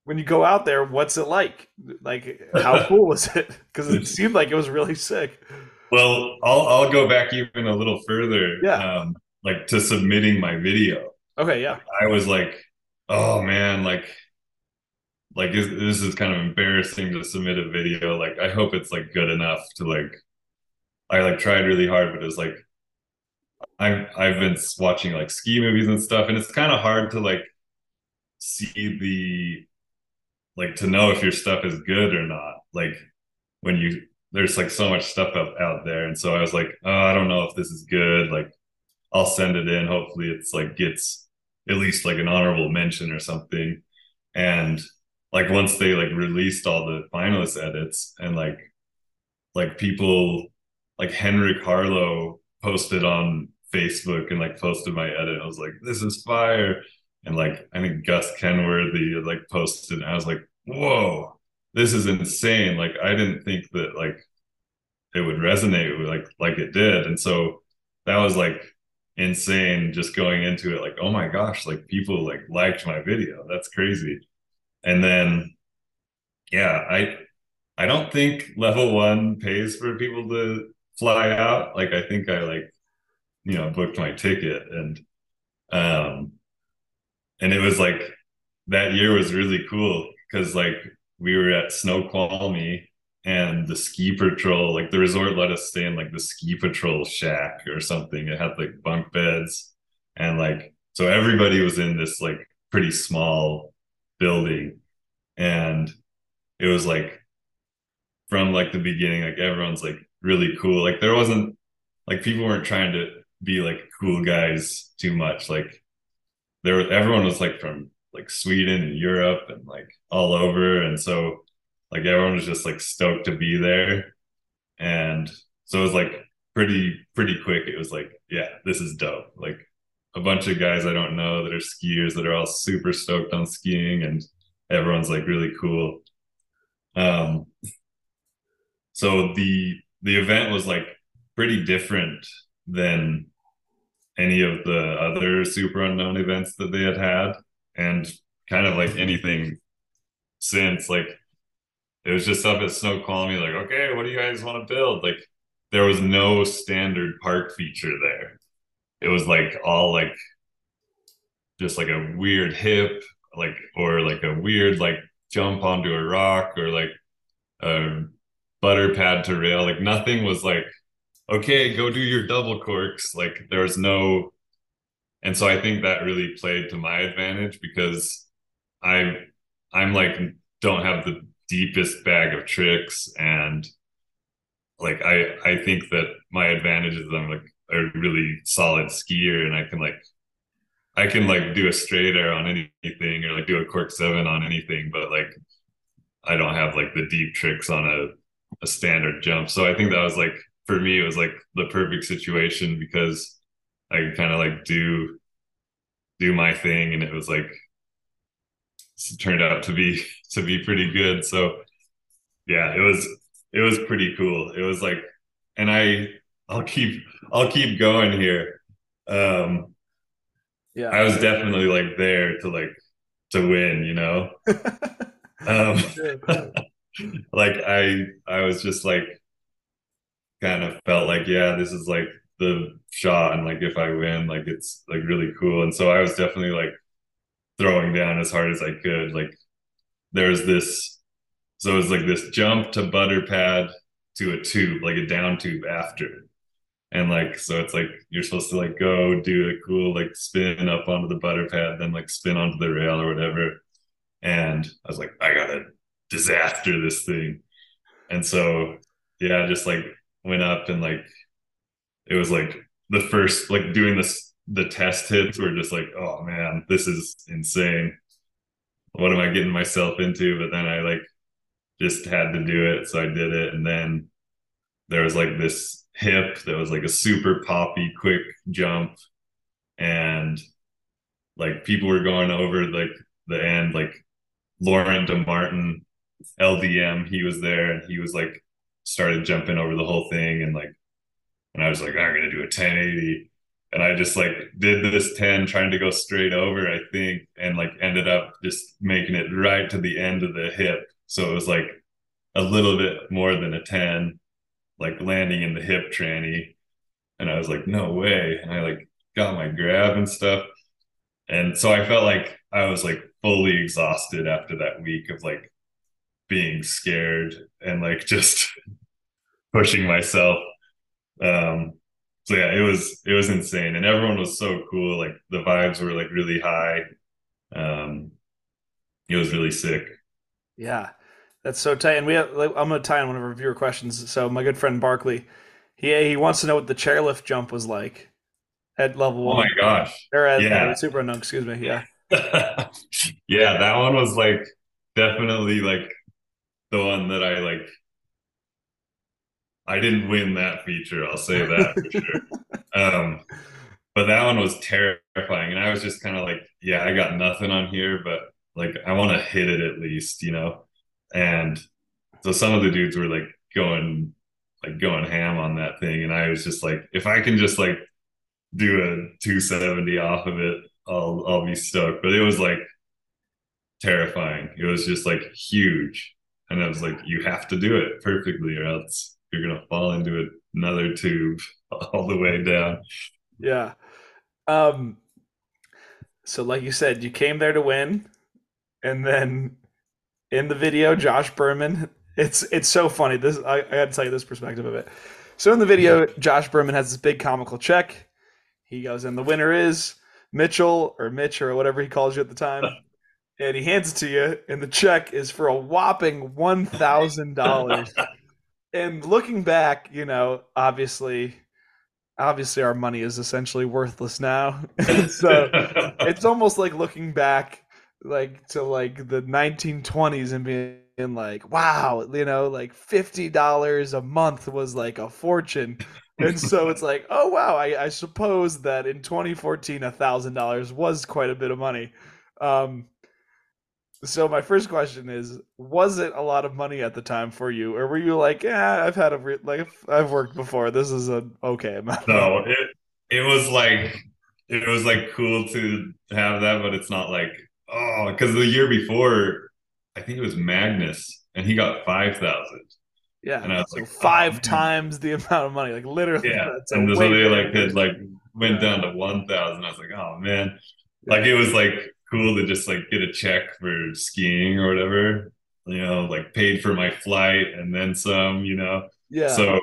when you go out there, what's it like? Like, how cool was it? Because it seemed like it was really sick. Well, I'll I'll go back even a little further. Yeah. Um, like to submitting my video. Okay. Yeah. I was like, oh man, like like this is kind of embarrassing to submit a video. Like I hope it's like good enough to like. I like tried really hard, but it was like I've I've been watching like ski movies and stuff, and it's kind of hard to like see the like to know if your stuff is good or not. Like when you there's like so much stuff up out there, and so I was like, oh, I don't know if this is good. Like I'll send it in. Hopefully, it's like gets at least like an honorable mention or something. And like once they like released all the finalist edits and like like people like Henrik Harlaut posted on Facebook and like posted my edit. I was like, this is fire. And like I think Gus Kenworthy like posted and I was like, whoa, this is insane. Like I didn't think that like it would resonate like like it did. And so that was like insane just going into it like, oh my gosh, like people like liked my video. That's crazy. And then yeah, I I don't think level one pays for people to fly out. Like I think I like you know booked my ticket and um and it was like that year was really cool because like we were at Snoqualmie and the ski patrol like the resort let us stay in like the ski patrol shack or something. It had like bunk beds and like so everybody was in this like pretty small building. And it was like from like the beginning like everyone's like really cool. Like there wasn't like people weren't trying to be like cool guys too much. Like there was everyone was like from like Sweden and Europe and like all over. And so like everyone was just like stoked to be there. And so it was like pretty, pretty quick. It was like, yeah, this is dope. Like a bunch of guys I don't know that are skiers that are all super stoked on skiing and everyone's like really cool. Um so the the event was like pretty different than any of the other super unknown events that they had had and kind of like anything since like it was just up at Snoqualmie like okay what do you guys want to build? Like there was no standard park feature there. It was like all like just like a weird hip like or like a weird like jump onto a rock or like a butter pad to rail. Like nothing was like okay, go do your double corks. Like there was no, and so I think that really played to my advantage because I, I'm like don't have the deepest bag of tricks and like I I think that my advantage is I'm like a really solid skier and I can like I can like do a straight air on anything or like do a cork seven on anything, but like I don't have like the deep tricks on a, a standard jump. So I think that was like for me, it was like the perfect situation because I could kind of like do do my thing, and it was like it turned out to be to be pretty good. So yeah, it was it was pretty cool. It was like, and I I'll keep I'll keep going here. Um, yeah, I was definitely like there to like to win, you know. um, like I I was just like kind of felt like, yeah, this is like the shot, and like if I win, like it's like really cool. And so I was definitely like throwing down as hard as I could. Like there's this, so it was like this jump to butter pad to a tube, like a down tube after. And like, so it's like you're supposed to like go do a cool like spin up onto the butter pad, then like spin onto the rail or whatever. And I was like, I gotta disaster this thing. And so, yeah, just like went up and like it was like the first like doing this the test hits were just like oh man this is insane. What am i getting myself into? But then i like just had to do it so i did it. And then there was like this hip that was like a super poppy quick jump. And like people were going over like the end like Laurent De Martin ldm he was there. And he was like started jumping over the whole thing and like and I was like, I'm gonna do a 1080. And I just like did this 10 trying to go straight over, I think, and like ended up just making it right to the end of the hip. So it was like a little bit more than a 10, like landing in the hip tranny. And I was like, no way. And I like got my grab and stuff. And so I felt like I was like fully exhausted after that week of like being scared and like just pushing myself. Um, so yeah, it was it was insane, and everyone was so cool. Like the vibes were like really high. Um, it was really sick. Yeah, that's so tight. And we have, I'm going to tie in one of our viewer questions. So my good friend Barkley, he he wants to know what the chairlift jump was like at level one. Oh my gosh! Or at, yeah, at super unknown. Excuse me. Yeah. yeah, that one was like definitely like the one that I like I didn't win that feature. I'll say that for sure. Um, but that one was terrifying, and I was just kind of like, yeah, I got nothing on here, but like I want to hit it at least, you know. And so some of the dudes were like going like going ham on that thing, and I was just like, if I can just like do a 270 off of it, I'll I'll be stoked. But it was like terrifying. It was just like huge, and I was like, you have to do it perfectly, or else you're gonna fall into another tube all the way down. Yeah. Um. So, like you said, you came there to win, and then in the video, Josh Berman. It's it's so funny. This I, I had to tell you this perspective of it. So in the video, Josh Berman has this big comical check. He goes, and the winner is Mitchell or Mitch or whatever he calls you at the time. And he hands it to you, and the check is for a whopping one thousand dollars and looking back, you know, obviously, obviously our money is essentially worthless now. so it's almost like looking back, like to like the 1920s and being like, wow, you know, like fifty dollars a month was like a fortune. And so it's like, oh wow, I, I suppose that in 2014, a thousand dollars was quite a bit of money. Um, so my first question is: Was it a lot of money at the time for you, or were you like, "Yeah, I've had a re- like I've worked before. This is an okay amount." No, it it was like it was like cool to have that, but it's not like oh, because the year before, I think it was Magnus, and he got five thousand. Yeah, and I was so like oh, five oh, times the amount of money, like literally. Yeah, and so they like had like went down to one thousand. I was like, oh man, like it was like cool to just like get a check for skiing or whatever, you know, like paid for my flight and then some, you know. Yeah. So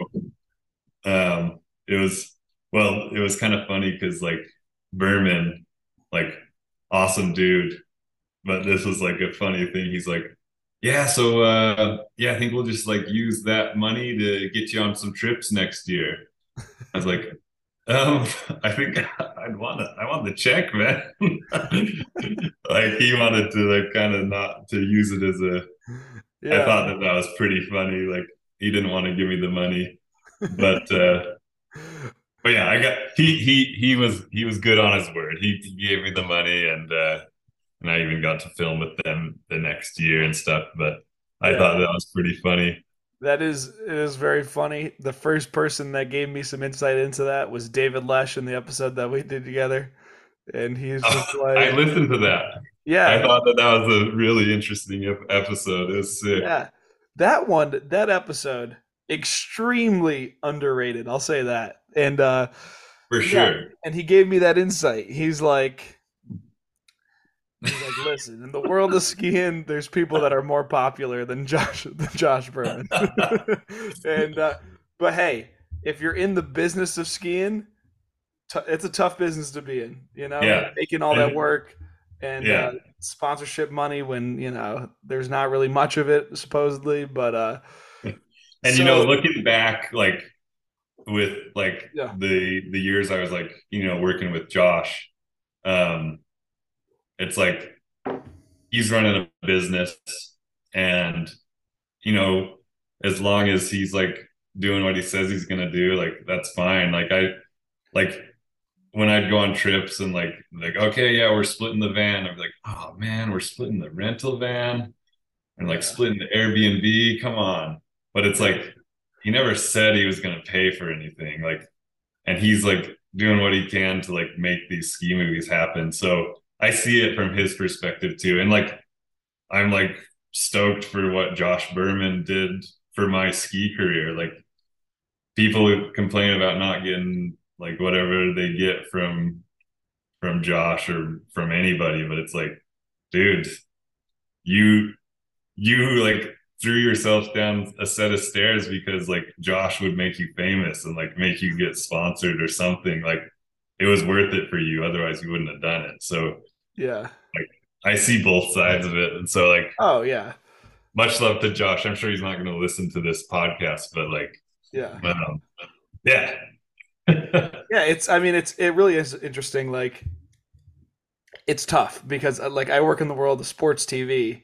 um it was well, it was kind of funny because like Berman, like awesome dude. But this was like a funny thing. He's like, Yeah, so uh yeah, I think we'll just like use that money to get you on some trips next year. I was like, um, I think I'd want it. I want the check, man. like he wanted to like kind of not to use it as a. Yeah. I thought that that was pretty funny. Like he didn't want to give me the money, but uh but yeah, I got he he he was he was good on his word. He, he gave me the money and uh and I even got to film with them the next year and stuff. But I yeah. thought that was pretty funny. That is it is very funny. The first person that gave me some insight into that was David Lesh in the episode that we did together, and he's just like, I listened to that. Yeah, I thought that that was a really interesting episode. It was sick. Yeah, that one, that episode, extremely underrated. I'll say that. And uh for sure. Yeah, and he gave me that insight. He's like, like, listen, in the world of skiing, there's people that are more popular than Josh than Josh Berman. and uh, but hey, if you're in the business of skiing, t- it's a tough business to be in. You know, yeah. making all that work and yeah. uh, sponsorship money when you know there's not really much of it supposedly, but uh, and so, you know, looking back, like with like yeah. the the years I was like you know working with Josh, um it's like he's running a business and you know as long as he's like doing what he says he's gonna do like that's fine. Like i like when i'd go on trips and like like okay yeah we're splitting the van i'm like oh man we're splitting the rental van and like splitting the airbnb come on. But it's like he never said he was gonna pay for anything like and he's like doing what he can to like make these ski movies happen. So I see it from his perspective too. And like I'm like stoked for what Josh Berman did for my ski career. Like people complain about not getting like whatever they get from from Josh or from anybody, but it's like, dude, you you like threw yourself down a set of stairs because like Josh would make you famous and like make you get sponsored or something. Like it was worth it for you. Otherwise you wouldn't have done it. So yeah. Like I see both sides of it. And so like Oh yeah. Much love to Josh. I'm sure he's not gonna listen to this podcast, but like yeah. Um, yeah. yeah, it's I mean it's it really is interesting like it's tough because uh, like I work in the world of sports TV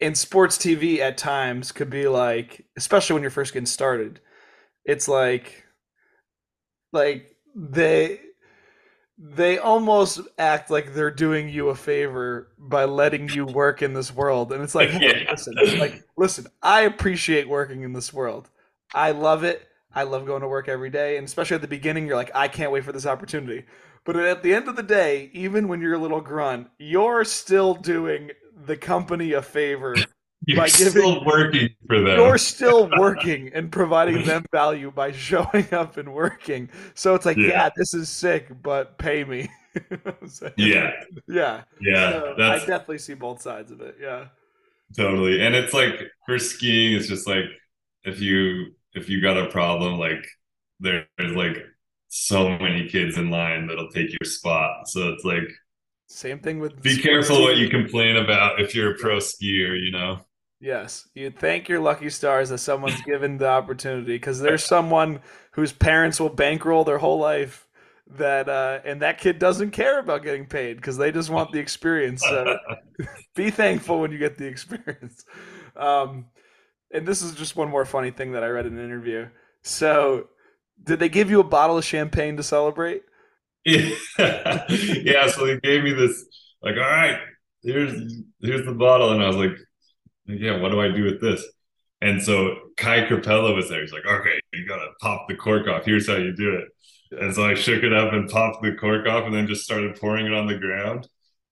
and sports TV at times could be like especially when you're first getting started it's like like they they almost act like they're doing you a favor by letting you work in this world and it's like hey, yeah. listen like listen I appreciate working in this world I love it I love going to work every day. And especially at the beginning, you're like, I can't wait for this opportunity. But at the end of the day, even when you're a little grunt, you're still doing the company a favor you're by giving, still working for them. You're still working and providing them value by showing up and working. So it's like, yeah, yeah this is sick, but pay me. yeah. Yeah. Yeah. So I definitely see both sides of it. Yeah. Totally. And it's like for skiing, it's just like if you if you got a problem, like there's like so many kids in line that'll take your spot. So it's like same thing with be careful what you complain about if you're a pro skier, you know. Yes, you thank your lucky stars that someone's given the opportunity because there's someone whose parents will bankroll their whole life that uh, and that kid doesn't care about getting paid because they just want the experience. So be thankful when you get the experience. Um, and this is just one more funny thing that I read in an interview. So, did they give you a bottle of champagne to celebrate? Yeah, yeah. So they gave me this, like, all right, here's here's the bottle, and I was like, yeah, what do I do with this? And so Khai Krepela was there. He's like, okay, you gotta pop the cork off. Here's how you do it. And so I shook it up and popped the cork off, and then just started pouring it on the ground.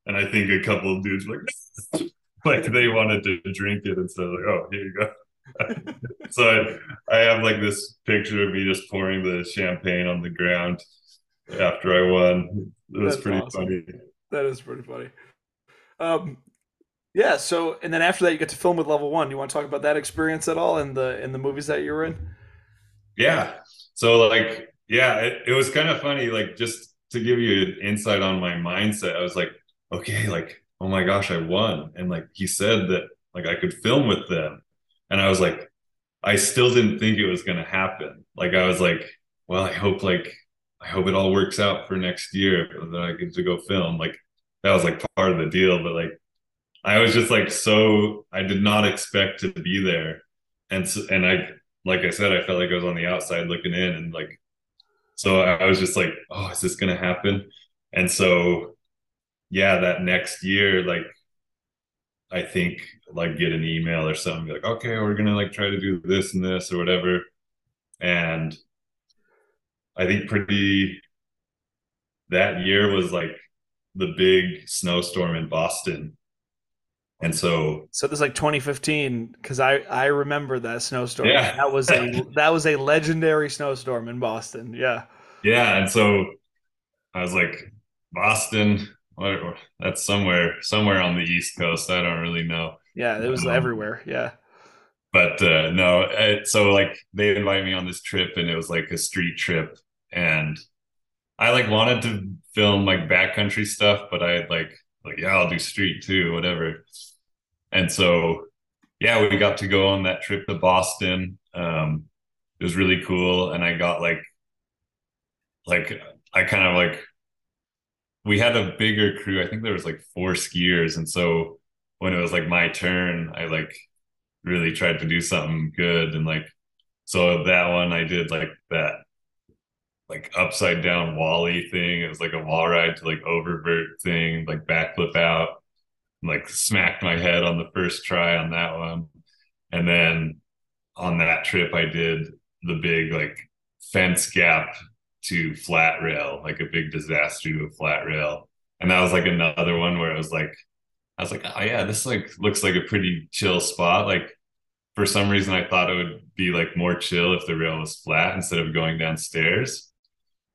And I think a couple of dudes were like, like they wanted to drink it, and so like, oh, here you go. so I, I have like this picture of me just pouring the champagne on the ground after I won. It was That's pretty awesome. funny. That is pretty funny. Um, yeah. So, and then after that, you get to film with Level One. You want to talk about that experience at all in the in the movies that you were in? Yeah. So, like, yeah, it, it was kind of funny. Like, just to give you an insight on my mindset, I was like, okay, like, oh my gosh, I won, and like he said that like I could film with them, and I was like, I still didn't think it was to happen. Like, I was like, well, I hope like, I hope it all works out for next year that I get to go film. Like, that was like part of the deal. But like, I was just like, so I did not expect to be there. And so, and I, like I said, I felt like I was on the outside looking in and like, so I was just like, oh, is this to happen? And so, yeah, that next year, like, I think like get an email or something, like, okay, we're gonna like try to do this and this or whatever. And I think pretty that year was like the big snowstorm in Boston. And so So this like 2015 cuz I I remember that snowstorm. Yeah. That was a that was a legendary snowstorm in Boston. Yeah. Yeah, and so I was like Boston that's somewhere somewhere on the East Coast. I don't really know. Yeah, it was um, everywhere. Yeah. But uh, no, it, so like they invited me on this trip, and it was like a street trip, and I like wanted to film like backcountry stuff, but I had like like yeah, I'll do street too, whatever. And so yeah, we got to go on that trip to Boston. Um, it was really cool, and I got like like I kind of like we had a bigger crew. I think there was like four skiers, and so when it was like my turn, I like really tried to do something good, and like so that one I did like that like upside down wally thing. It was like a wall ride to like oververt thing, like backflip out, like smacked my head on the first try on that one, and then on that trip I did the big like fence gap to flat rail, like a big disaster to a flat rail. and that was like another one where I was like I was like, oh yeah, this like looks like a pretty chill spot. Like for some reason, I thought it would be like more chill if the rail was flat instead of going downstairs.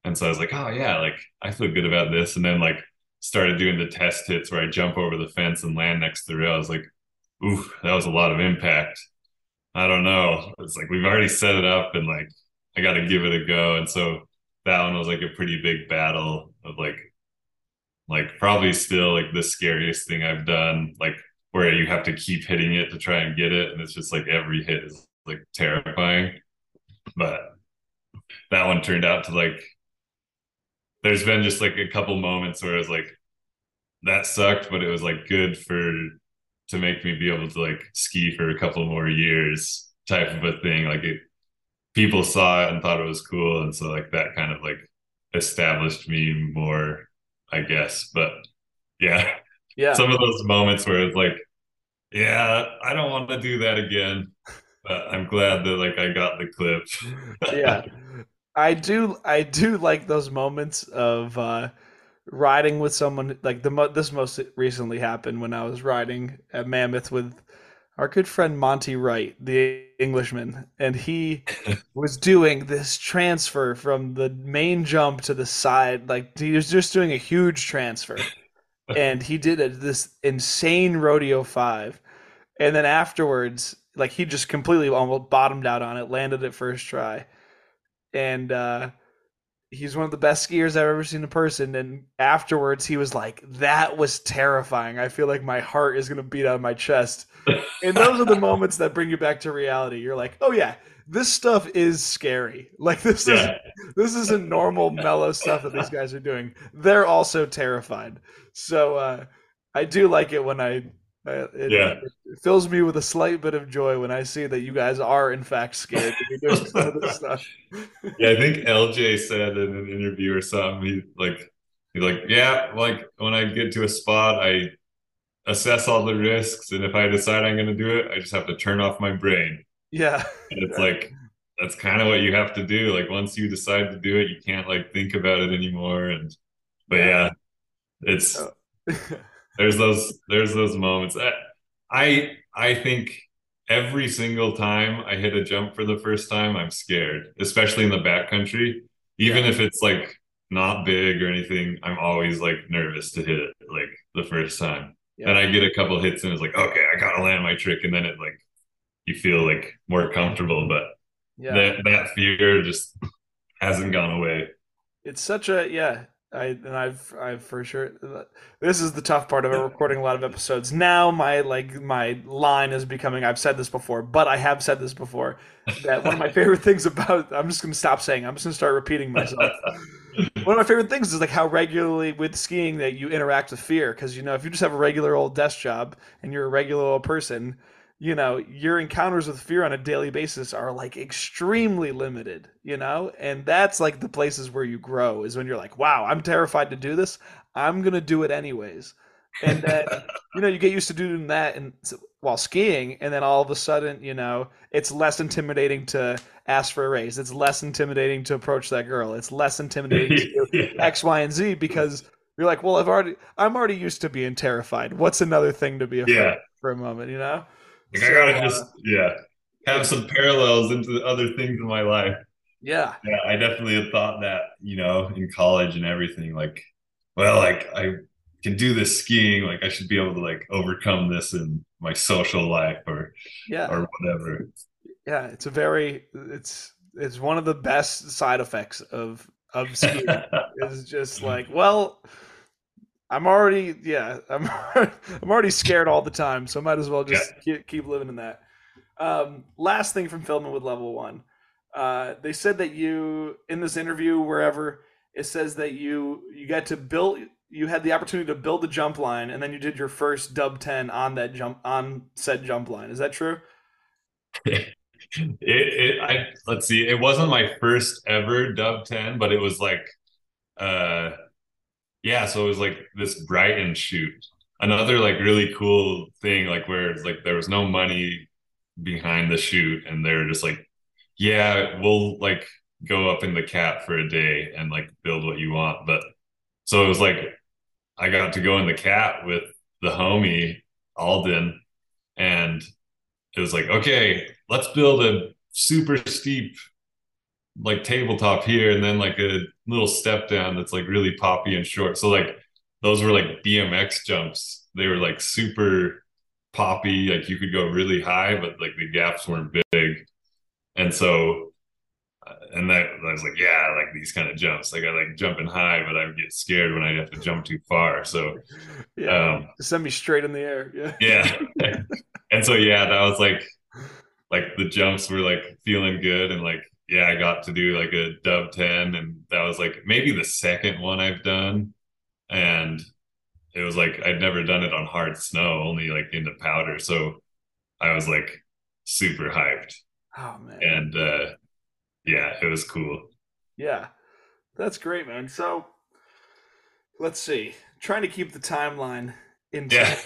And so I was like, oh yeah, like I feel good about this. And then like started doing the test hits where I jump over the fence and land next to the rail. I was like, ooh, that was a lot of impact. I don't know. It's like we've already set it up and like I got to give it a go. And so that one was like a pretty big battle of like like probably still like the scariest thing I've done, like where you have to keep hitting it to try and get it. And it's just like every hit is like terrifying. But that one turned out to like there's been just like a couple moments where it was like that sucked, but it was like good for to make me be able to like ski for a couple more years type of a thing. Like it people saw it and thought it was cool. And so like that kind of like established me more I guess. But yeah, yeah, some of those moments where it's like, yeah, I don't want to do that again. But I'm glad that like I got the clip. yeah, I do. I do like those moments of uh, riding with someone. Like the mo- this most recently happened when I was riding at Mammoth with our good friend Monty Wright, the Englishman, and he was doing this transfer from the main jump to the side. Like he was just doing a huge transfer, and he did a, this insane rodeo five, and then afterwards, like he just completely almost bottomed out on it, landed it first try, and uh, he's one of the best skiers I've ever seen in person. And afterwards, he was like, "That was terrifying. I feel like my heart is gonna beat out of my chest." and those are the moments that bring you back to reality. You're like, "Oh yeah, this stuff is scary. Like this yeah. is this isn't normal mellow stuff that these guys are doing. They're also terrified." So uh, I do like it when I it, yeah. it, fills me with a slight bit of joy when I see that you guys are in fact scared to be doing some of this stuff. yeah, I think LJ said in an interview or something, he like he's like, yeah, like when I get to a spot, I assess all the risks, and if I decide I'm going to do it, I just have to turn off my brain. Yeah, and it's like that's kind of what you have to do. Like once you decide to do it, you can't like think about it anymore. And but yeah, it's. There's those there's those moments. Uh, I I think every single time I hit a jump for the first time, I'm scared, especially in the backcountry. Even yeah. if it's like not big or anything, I'm always like nervous to hit it like the first time. Yeah. And I get a couple hits and it's like, okay, I gotta land my trick, and then it like you feel like more comfortable, but yeah. that that fear just hasn't gone away. It's such a yeah, I and I've I've for sure. This is the tough part of recording a lot of episodes. Now my like my line is becoming. I've said this before, but I have said this before. That one of my favorite things about. I'm just gonna stop saying. I'm just gonna start repeating myself. one of my favorite things is like how regularly with skiing that you interact with fear. Because you know, if you just have a regular old desk job and you're a regular old person, you know your encounters with fear on a daily basis are like extremely limited you know? And that's like the places where you grow is when you're like wow i'm terrified to do this. I'm gonna do it anyways. And then you know you get used to doing that and while skiing and then all of a sudden you know it's less intimidating to ask for a raise. It's less intimidating to approach that girl. It's less intimidating to do x y and z because you're like well i've already i'm already used to being terrified. What's another thing to be afraid yeah. for a moment? You know like so, I gotta just uh, yeah have some parallels into the other things in my life. Yeah. Yeah, I definitely had thought that, you know, in college and everything, like, well, like I can do this skiing, like I should be able to like overcome this in my social life or yeah or whatever. Yeah, it's a very it's it's one of the best side effects of of skiing is just like, well, I'm already yeah I'm I'm already scared all the time, so I might as well just yeah. keep, keep living in that. Um, last thing from filming with Level One, uh, they said that you in this interview wherever it says that you you got to build you had the opportunity to build the jump line and then you did your first dub 10 on that jump on said jump line is that true it, it I, let's see it wasn't my first ever dub 10 but it was like uh yeah, so it was like this Brighton shoot. Another like really cool thing, like where it's like there was no money behind the shoot, and they were just like, yeah, we'll like go up in the cap for a day and like build what you want. But so it was like I got to go in the cat with the homie Alden, and it was like, okay, let's build a super steep like tabletop here, and then like a little step down that's like really poppy and short. So like those were like BMX jumps. They were like super poppy, like you could go really high, but like the gaps weren't big. And so uh, and that I was like, yeah, I like these kind of jumps. Like I like jumping high, but I would get scared when I have to jump too far. So yeah, um, send me straight in the air. Yeah. Yeah. and so yeah, that was like like the jumps were like feeling good and like yeah, I got to do like a dub 10 and that was like maybe the second one I've done and it was like I'd never done it on hard snow, only like into powder. So I was like super hyped. Oh man. And uh yeah, it was cool. Yeah. That's great, man. So let's see. Trying to keep the timeline in yeah.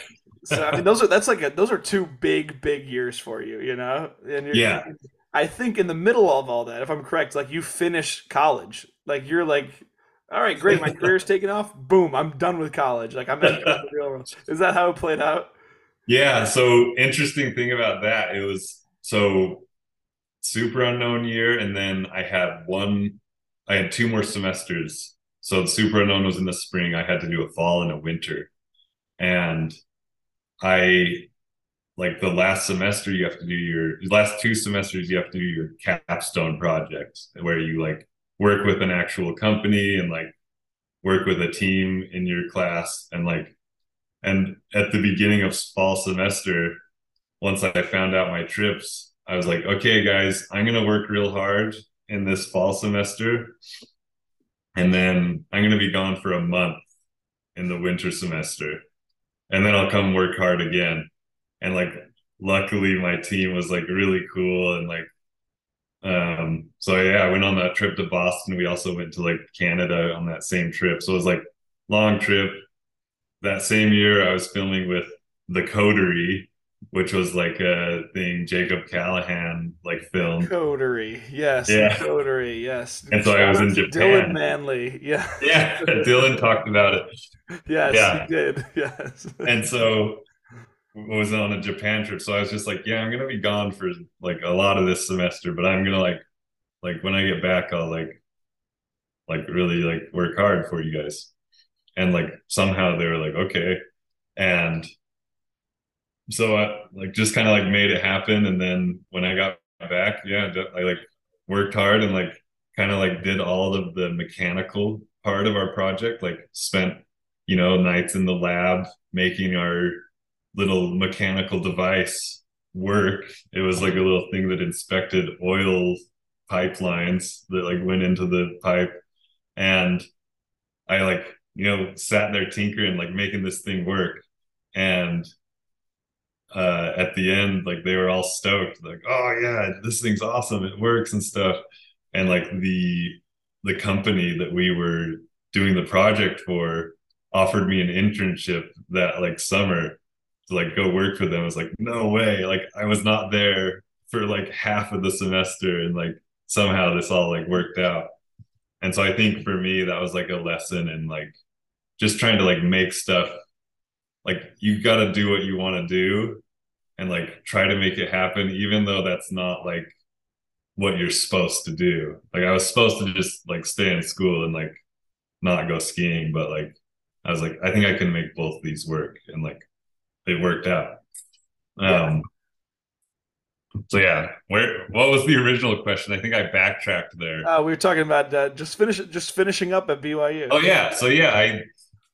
so I mean those are that's like a those are two big, big years for you, you know? And yeah. I think in the middle of all that, if I'm correct, like you finish college. Like you're like all right, great. My career's taking off. Boom, I'm done with college. Like I'm in the real world. Is that how it played out? Yeah. So interesting thing about that, it was so Superunknown year, and then I had one. I had two more semesters. So the Superunknown was in the spring. I had to do a fall and a winter, and I like the last semester you have to do your last two semesters you have to do your capstone project where you like work with an actual company and like work with a team in your class and like and at the beginning of fall semester once i found out my trips i was like okay guys i'm going to work real hard in this fall semester and then i'm going to be gone for a month in the winter semester and then i'll come work hard again and like luckily my team was like really cool and like um, so yeah, I went on that trip to Boston. We also went to like Canada on that same trip. So it was like long trip. That same year I was filming with The Coterie, which was like a thing Jacob Callahan like film. Coterie, yes. Yeah. Coterie, yes. And so Shout I was in Japan. Dylan Manley, yeah. Yeah, Dylan talked about it. Yes, yeah. he did. Yes. And so was on a Japan trip, so I was just like, yeah, I'm gonna be gone for like a lot of this semester, but I'm gonna like, like when I get back, I'll like, like really like work hard for you guys, and like somehow they were like, okay, and so I like just kind of like made it happen, and then when I got back, yeah, I like worked hard and like kind of like did all of the mechanical part of our project, like spent you know nights in the lab making our little mechanical device work. It was like a little thing that inspected oil pipelines that like went into the pipe. And I like, you know, sat there tinkering, like making this thing work. And uh, at the end, like they were all stoked, like, oh yeah, this thing's awesome, it works and stuff. And like the the company that we were doing the project for offered me an internship that like summer to like go work for them. I was like, no way. Like I was not there for like half of the semester and like somehow this all like worked out. And so I think for me that was like a lesson in like just trying to like make stuff like you got to do what you want to do and like try to make it happen even though that's not like what you're supposed to do. Like I was supposed to just like stay in school and like not go skiing, but like I was like I think I can make both these work and like it worked out. Um, so yeah, where what was the original question? I think I backtracked there. Uh, we were talking about uh, just finish just finishing up at BYU. Oh yeah, so yeah, I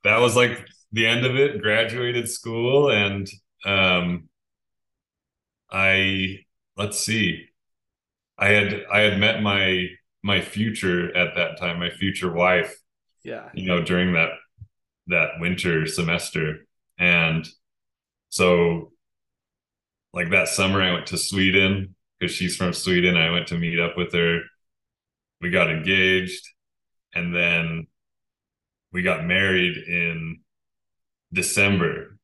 that was like the end of it. Graduated school, and um, I let's see, I had I had met my my future at that time, my future wife. Yeah, you know, during that that winter semester, and so like that summer I went to Sweden because she's from Sweden. I went to meet up with her. We got engaged and then we got married in December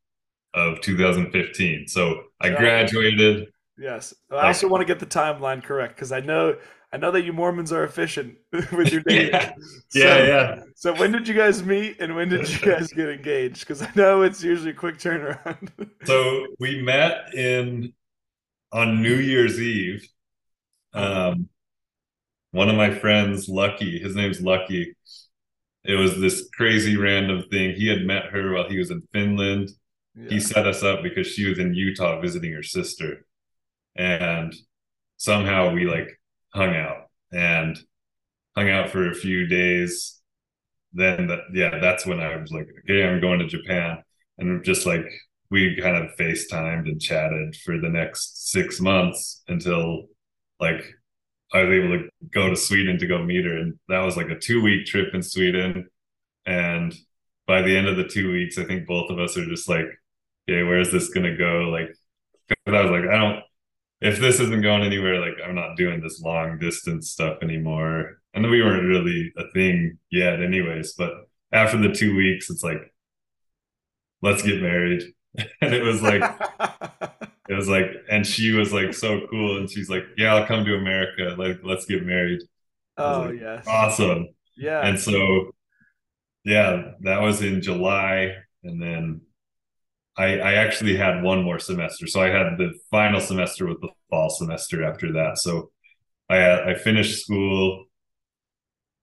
of 2015. So I graduated. Yes. I also want to get the timeline correct because I know I know that you Mormons are efficient with your dating. yeah. So, yeah, yeah. So when did you guys meet and when did you guys get engaged? Because I know it's usually a quick turnaround. so we met in on New Year's Eve. Um, one of my friends, Lucky, his name's Lucky. It was this crazy random thing. He had met her while he was in Finland. Yeah. He set us up because she was in Utah visiting her sister. And somehow we like hung out and hung out for a few days. Then that yeah, that's when I was like, okay, I'm going to Japan. And just like we kind of FaceTimed and chatted for the next six months until like I was able to go to Sweden to go meet her. And that was like a two week trip in Sweden. And by the end of the two weeks, I think both of us are just like, okay, where's this gonna go? Like, I was like, I don't if this isn't going anywhere, like I'm not doing this long distance stuff anymore. And then we weren't really a thing yet, anyways. But after the two weeks, it's like, let's get married. and it was like, it was like, and she was like so cool. And she's like, yeah, I'll come to America. Like, let's get married. Oh, like, yes. Awesome. Yeah. And so, yeah, that was in July. And then I, I actually had one more semester. So I had the final semester with the fall semester after that. So I I finished school,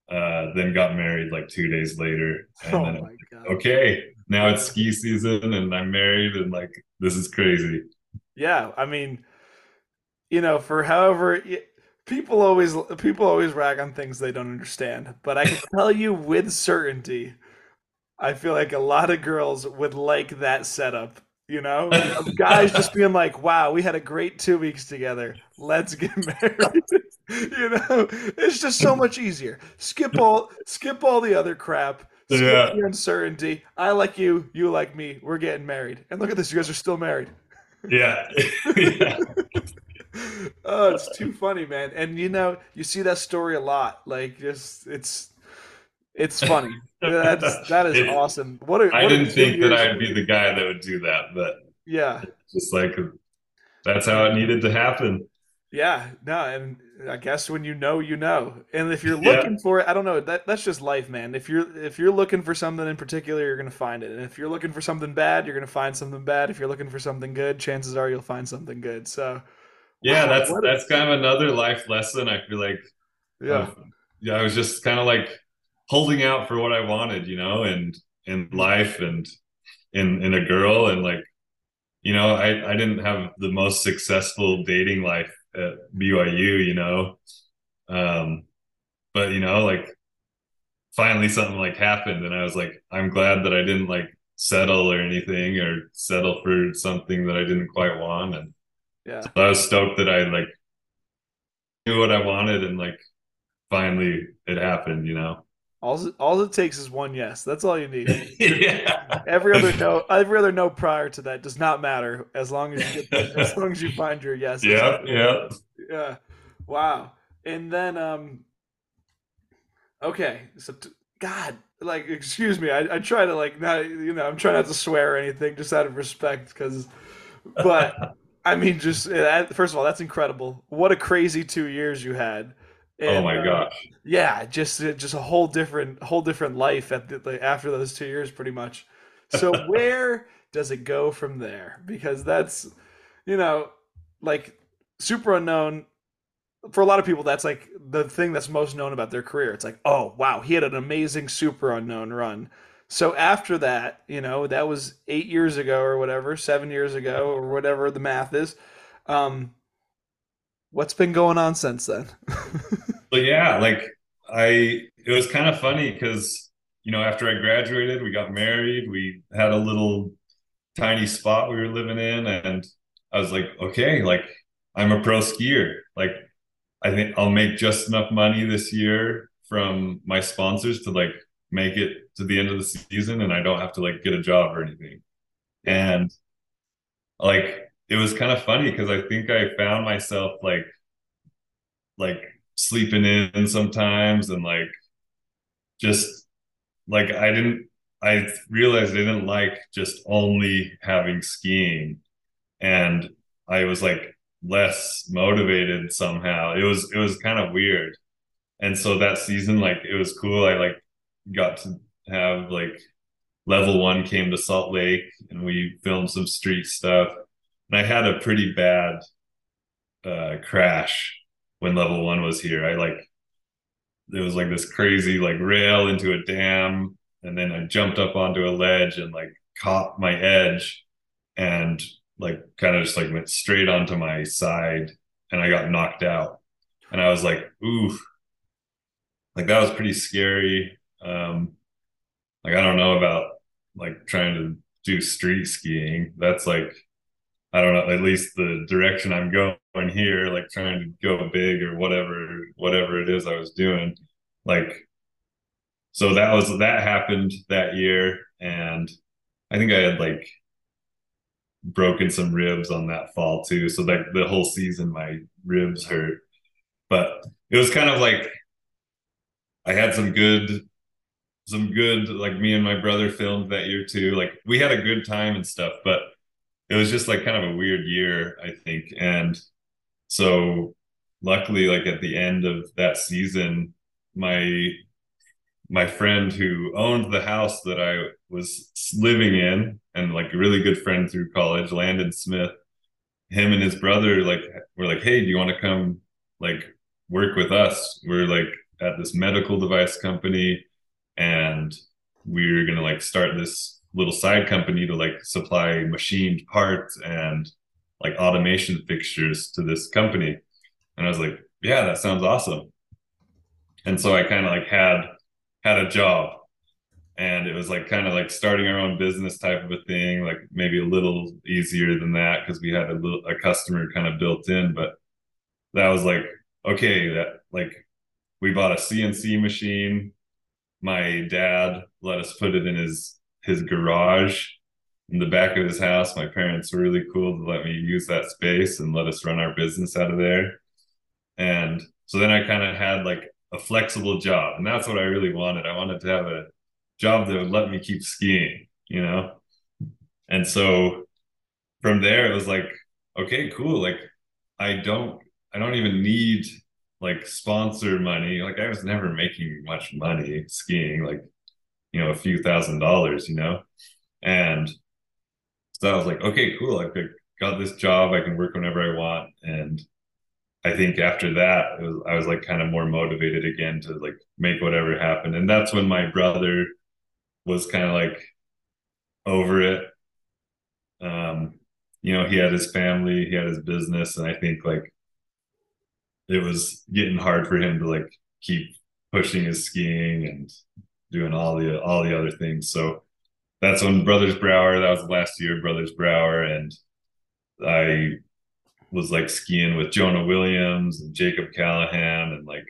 uh, then got married like two days later. And oh then, okay, now it's ski season and I'm married and like this is crazy. Yeah, I mean, you know, for however people always people always rag on things they don't understand, but I can tell you with certainty I feel like a lot of girls would like that setup. You know, guys just being like, "Wow, we had a great two weeks together. Let's get married." you know, it's just so much easier. Skip all, skip all the other crap. Skip yeah. the uncertainty. I like you. You like me. We're getting married. And look at this. You guys are still married. Yeah. yeah. oh, it's too funny, man. And you know, you see that story a lot. Like, just it's it's funny. That's that is it, awesome. What, a, what I didn't think that I'd be the guy that would do that, but yeah, just like that's how it needed to happen. Yeah, no, and I guess when you know, you know. And if you're looking yeah. for it, I don't know. That that's just life, man. If you're if you're looking for something in particular, you're gonna find it. And if you're looking for something bad, you're gonna find something bad. If you're looking for something good, chances are you'll find something good. So yeah, wow, that's that's kind of another life lesson. I feel like yeah, yeah. I was just kind of like holding out for what I wanted, you know, and in life and in in a girl and like you know, I I didn't have the most successful dating life at BYU, you know. Um but you know, like finally something like happened and I was like I'm glad that I didn't like settle or anything or settle for something that I didn't quite want and yeah. So I was stoked that I like knew what I wanted and like finally it happened, you know. All all it takes is one yes. That's all you need. yeah. Every other no, every other no prior to that does not matter as long as you get, as long as you find your yes. Yeah, yeah, yeah. Wow. And then, um, okay, so t- God, like, excuse me, I, I try to like not, you know, I'm trying not to swear or anything, just out of respect, because, but I mean, just first of all, that's incredible. What a crazy two years you had. And, oh my uh, gosh! Yeah, just just a whole different whole different life at the, after those two years, pretty much. So where does it go from there? Because that's you know like Superunknown for a lot of people that's like the thing that's most known about their career it's like oh wow he had an amazing Superunknown run so after that you know that was eight years ago or whatever seven years ago or whatever the math is um what's been going on since then but yeah, like I, it was kind of funny because you know after I graduated, we got married, we had a little tiny spot we were living in, and I was like, okay, like I'm a pro skier, like I think I'll make just enough money this year from my sponsors to like make it to the end of the season and I don't have to like get a job or anything. And like it was kind of funny because I think I found myself like like sleeping in sometimes and like just like I didn't I realized I didn't like just only having skiing and I was like less motivated somehow. It was it was kind of weird. And so that season, like it was cool. I like got to have like level one came to Salt Lake and we filmed some street stuff. And I had a pretty bad uh, crash when level one was here. I like it was like this crazy like rail into a dam, and then I jumped up onto a ledge and like caught my edge and like kind of just like went straight onto my side and I got knocked out. And I was like, ooh, like that was pretty scary. Um, like I don't know about like trying to do street skiing. That's like I don't know, at least the direction I'm going here, like trying to go big or whatever, whatever it is I was doing. Like, so that was, that happened that year. And I think I had like broken some ribs on that fall too. So like the whole season, my ribs hurt. But it was kind of like I had some good, some good, like me and my brother filmed that year too. Like we had a good time and stuff, but it was just like kind of a weird year, I think. And so luckily, like at the end of that season, my my friend who owned the house that I was living in and like a really good friend through college, Landon Smith, him and his brother like were like, Hey, do you want to come like work with us? We're like at this medical device company and we're gonna like start this little side company to like supply machined parts and like automation fixtures to this company. And I was like, yeah, that sounds awesome. And so I kind of like had had a job and it was like kind of like starting our own business type of a thing, like maybe a little easier than that because we had a little a customer kind of built in, but that was like okay, that like we bought a CNC machine. My dad let us put it in his his garage in the back of his house. My parents were really cool to let me use that space and let us run our business out of there. And so then I kind of had like a flexible job. And that's what I really wanted. I wanted to have a job that would let me keep skiing, you know? And so from there it was like, okay, cool. Like I don't I don't even need like sponsor money. Like I was never making much money skiing. Like you know a few thousand dollars you know? And so i was like okay cool i got this job i can work whenever i want. And i think after that was, i was like kind of more motivated again to like make whatever happen and that's when my brother was kind of like over it. Um you know he had his family he had his business and i think like it was getting hard for him to like keep pushing his skiing and doing all the all the other things. So that's when Brothers Brower. That was last year, Brothers Brower, and I was like skiing with Jonah Williams and Jacob Callahan and like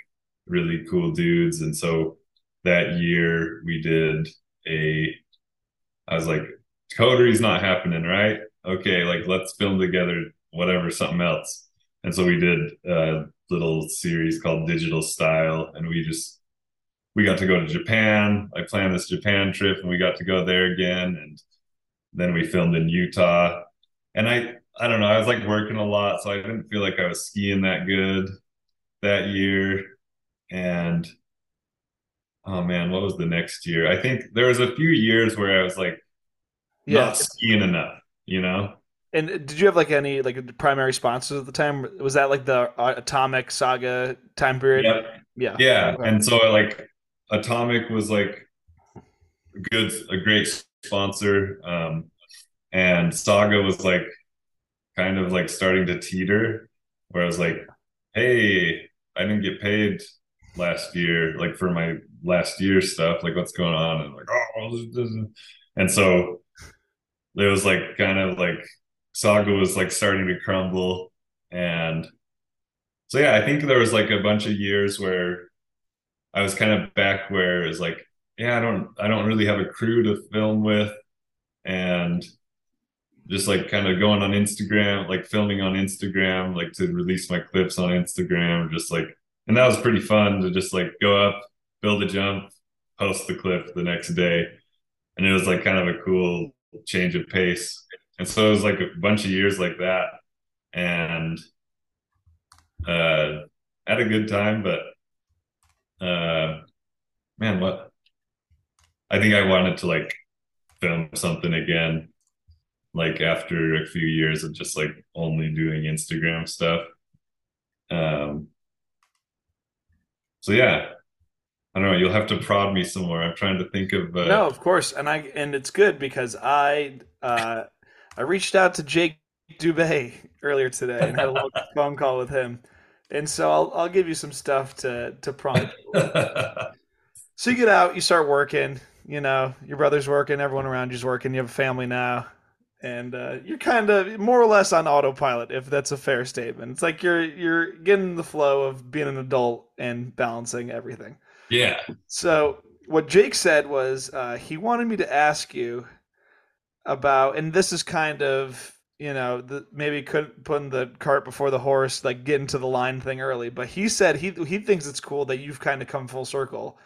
really cool dudes. And so that year we did a. I was like, Coteries not happening, right? Okay, like let's film together, whatever, something else. And so we did a little series called Digital Style, and we just we got to go to Japan. I planned this Japan trip and we got to go there again. And then we filmed in Utah. And I, I don't know, I was like working a lot. So I didn't feel like I was skiing that good that year. And oh man, what was the next year? I think there was a few years where I was like yeah. not skiing enough, you know? And did you have like any like primary sponsors at the time? Was that like the Atomic Saga time period? Yep. Yeah. Yeah. Okay. And so like Atomic was like good, a great sponsor. Um, and Saga was like kind of like starting to teeter, where I was like, hey, I didn't get paid last year, like for my last year stuff. Like, what's going on? And like, oh, and so it was like kind of like Saga was like starting to crumble. And so, yeah, I think there was like a bunch of years where I was kind of back where it's like, yeah, I don't, I don't really have a crew to film with, and just like kind of going on Instagram, like filming on Instagram, like to release my clips on Instagram, just like, and that was pretty fun to just like go up, build a jump, post the clip the next day, and it was like kind of a cool change of pace. And so it was like a bunch of years like that, and uh, had a good time, but uh, man, what? I think I wanted to like film something again, like after a few years of just like only doing Instagram stuff. Um, so yeah, I don't know. You'll have to prod me some more. I'm trying to think of. Uh... No, of course, and I and it's good because I uh, I reached out to Jake Dubay earlier today and had a little phone call with him, and so I'll I'll give you some stuff to to prompt. so you get out, you start working. You know, your brother's working, everyone around you's working. You have a family now, and uh, you're kind of more or less on autopilot, if that's a fair statement. It's like you're you're getting the flow of being an adult and balancing everything. Yeah. So what Jake said was uh, he wanted me to ask you about, and this is kind of you know the, maybe couldn't putting the cart before the horse, like getting to the line thing early. But he said he he thinks it's cool that you've kind of come full circle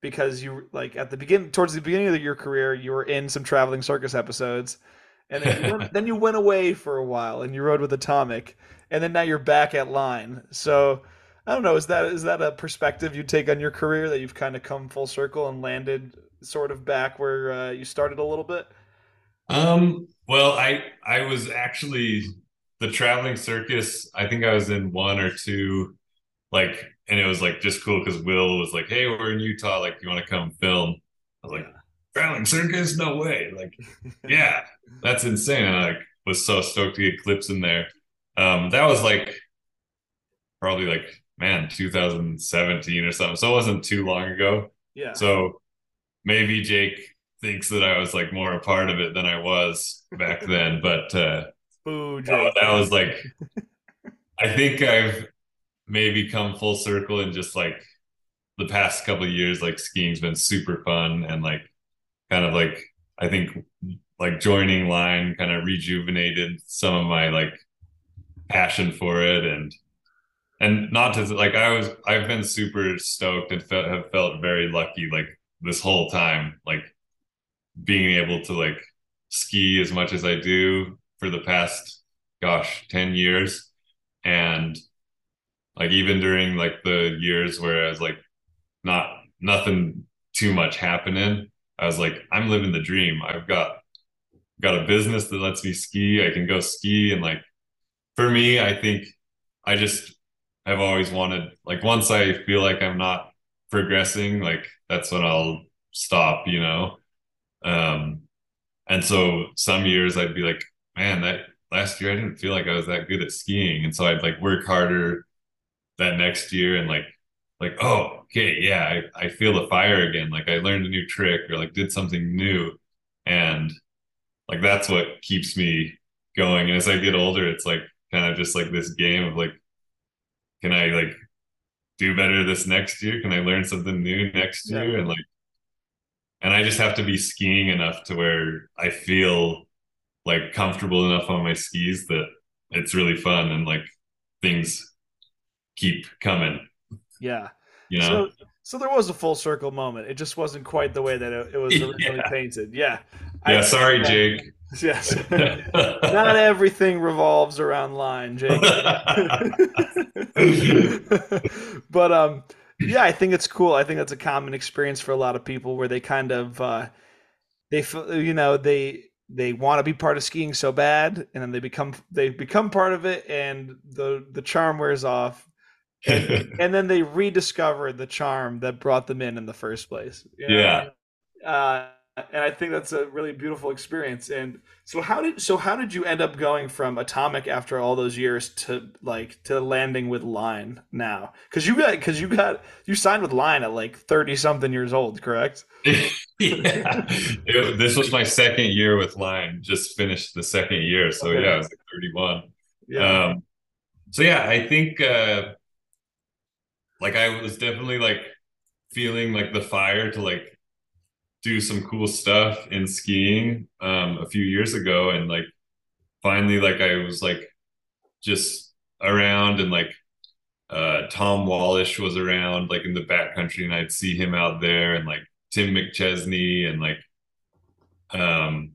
because you like at the beginning towards the beginning of your career you were in some traveling circus episodes and then you, went, then you went away for a while and you rode with atomic and then now you're back at line so I don't know. Is that is that a perspective you take on your career that you've kind of come full circle and landed sort of back where uh, you started a little bit? Um. Well, I I was actually the traveling circus. I think I was in one or two, like, and it was like just cool because Will was like, "Hey, we're in Utah. Like, you want to come film?" I was like, "Traveling circus? No way!" Like, yeah, that's insane. And I like, was so stoked to get clips in there. Um, that was like probably like man, 2017 or something. So it wasn't too long ago. Yeah. So maybe Jake thinks that I was like more a part of it than I was back then. But uh Boo, Jake. that was like I think I've maybe come full circle in just like the past couple of years, like skiing's been super fun and like kind of like I think like joining line kind of rejuvenated some of my like passion for it and and not to like I was I've been super stoked and fe- have felt very lucky like this whole time like being able to like ski as much as I do for the past gosh 10 years. And like even during like the years where I was like not nothing too much happening I was like I'm living the dream. I've got got a business that lets me ski. I can go ski. And like for me I think I just I've always wanted like once I feel like I'm not progressing, like that's when I'll stop, you know. Um and so some years I'd be like, man, that last year I didn't feel like I was that good at skiing. And so I'd like work harder that next year and like like, oh, okay, yeah, I, I feel the fire again. Like I learned a new trick or like did something new. And like that's what keeps me going. And as I get older, it's like kind of just like this game of like can I like do better this next year? Can I learn something new next year? Yeah. And like, and I just have to be skiing enough to where I feel like comfortable enough on my skis that it's really fun and like things keep coming. Yeah. You know? So, so there was a full circle moment. It just wasn't quite the way that it, it was originally yeah. painted. Yeah. Yeah. I, sorry, Jake. Yes. Not everything revolves around line, Jake. but um yeah, I think it's cool. I think that's a common experience for a lot of people where they kind of uh they feel you know, they they want to be part of skiing so bad and then they become they become part of it and the the charm wears off and, and then they rediscover the charm that brought them in in the first place. You know? Yeah. Uh, and I think that's a really beautiful experience. And so how did so how did you end up going from Atomic after all those years to like to landing with Line now? Because you got because you got you signed with Line at like thirty something years old, correct? yeah, it, this was my second year with Line. Just finished the second year, so okay. yeah, I was like thirty one. Yeah. Um, so yeah, I think uh, like I was definitely like feeling like the fire to like do some cool stuff in skiing um, a few years ago, and like finally, like I was like just around, and like uh, Tom Wallisch was around, like in the backcountry, and I'd see him out there, and like Tim McChesney, and like um,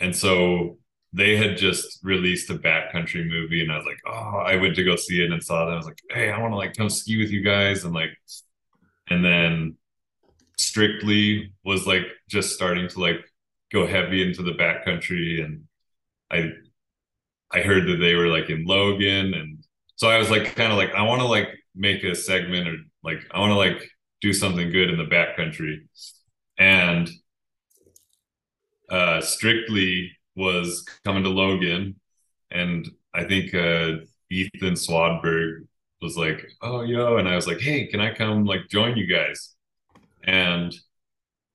and so they had just released a backcountry movie and I was like, oh, I went to go see it and saw that. I was like, hey, I want to like come ski with you guys and like and then strictly was like just starting to like go heavy into the backcountry and I I heard that they were like in Logan and so I was like kind of like I want to like make a segment or like I want to like do something good in the backcountry and uh strictly was coming to Logan and I think uh Ethan Swadburg was like, "Oh, yo," and I was like, "Hey, can I come like join you guys?" And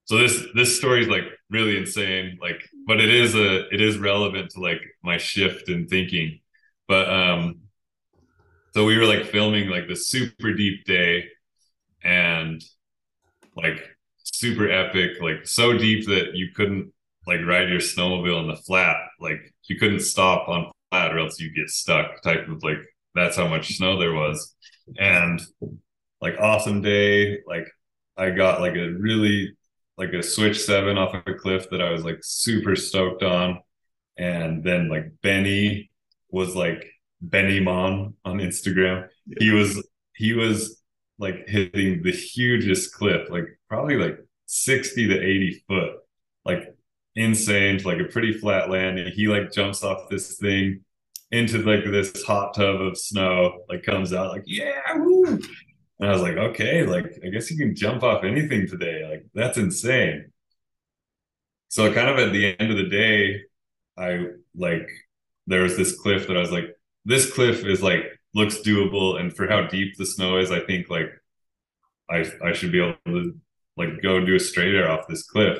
so this this story is like really insane, like, but it is a it is relevant to like my shift in thinking. But um, so we were like filming like the super deep day, and like super epic, like so deep that you couldn't like ride your snowmobile in the flat, like you couldn't stop on flat or else you get stuck. Type of like that's how much snow there was. And like awesome day, like I got like a really like a switch seven off of a cliff that I was like super stoked on. And then like Benny was like Benny Mon on Instagram. Yeah. He was he was like hitting the hugest cliff, like probably like 60 to 80 foot, like insane like a pretty flat landing. He like jumps off this thing into like this hot tub of snow, like comes out like, yeah, woo. And I was like, okay, like I guess you can jump off anything today. Like that's insane. So kind of at the end of the day, I like there was this cliff that I was like, this cliff is like looks doable, and for how deep the snow is, I think like I I should be able to like go do a straight air off this cliff.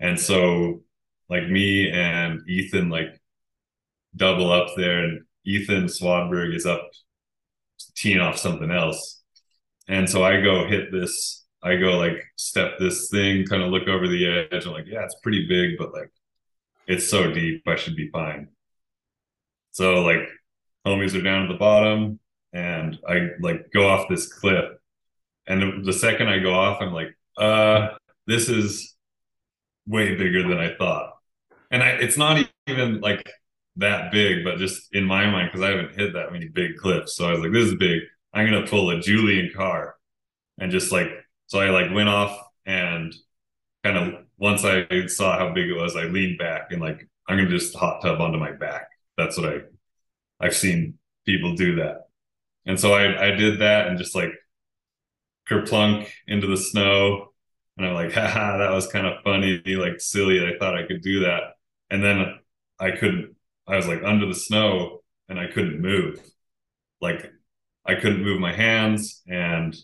And so like me and Ethan like double up there, and Ethan Swadburg is up teeing off something else. And so I go hit this, I go like step this thing, kind of look over the edge. I'm like, yeah, it's pretty big, but like it's so deep, I should be fine. So like homies are down at the bottom and I like go off this cliff. And the, second I go off, I'm like, uh, this is way bigger than I thought. And I, it's not even like that big, but just in my mind, because I haven't hit that many big cliffs. So I was like, this is big. I'm gonna pull a Julian Carr. And just like so I like went off and kind of once I saw how big it was, I leaned back and like I'm gonna just hot tub onto my back. That's what I I've seen people do that. And so I I did that and just like kerplunk into the snow. And I'm like, haha, that was kind of funny, like silly. I thought I could do that. And then I couldn't I was like under the snow and I couldn't move. Like I couldn't move my hands and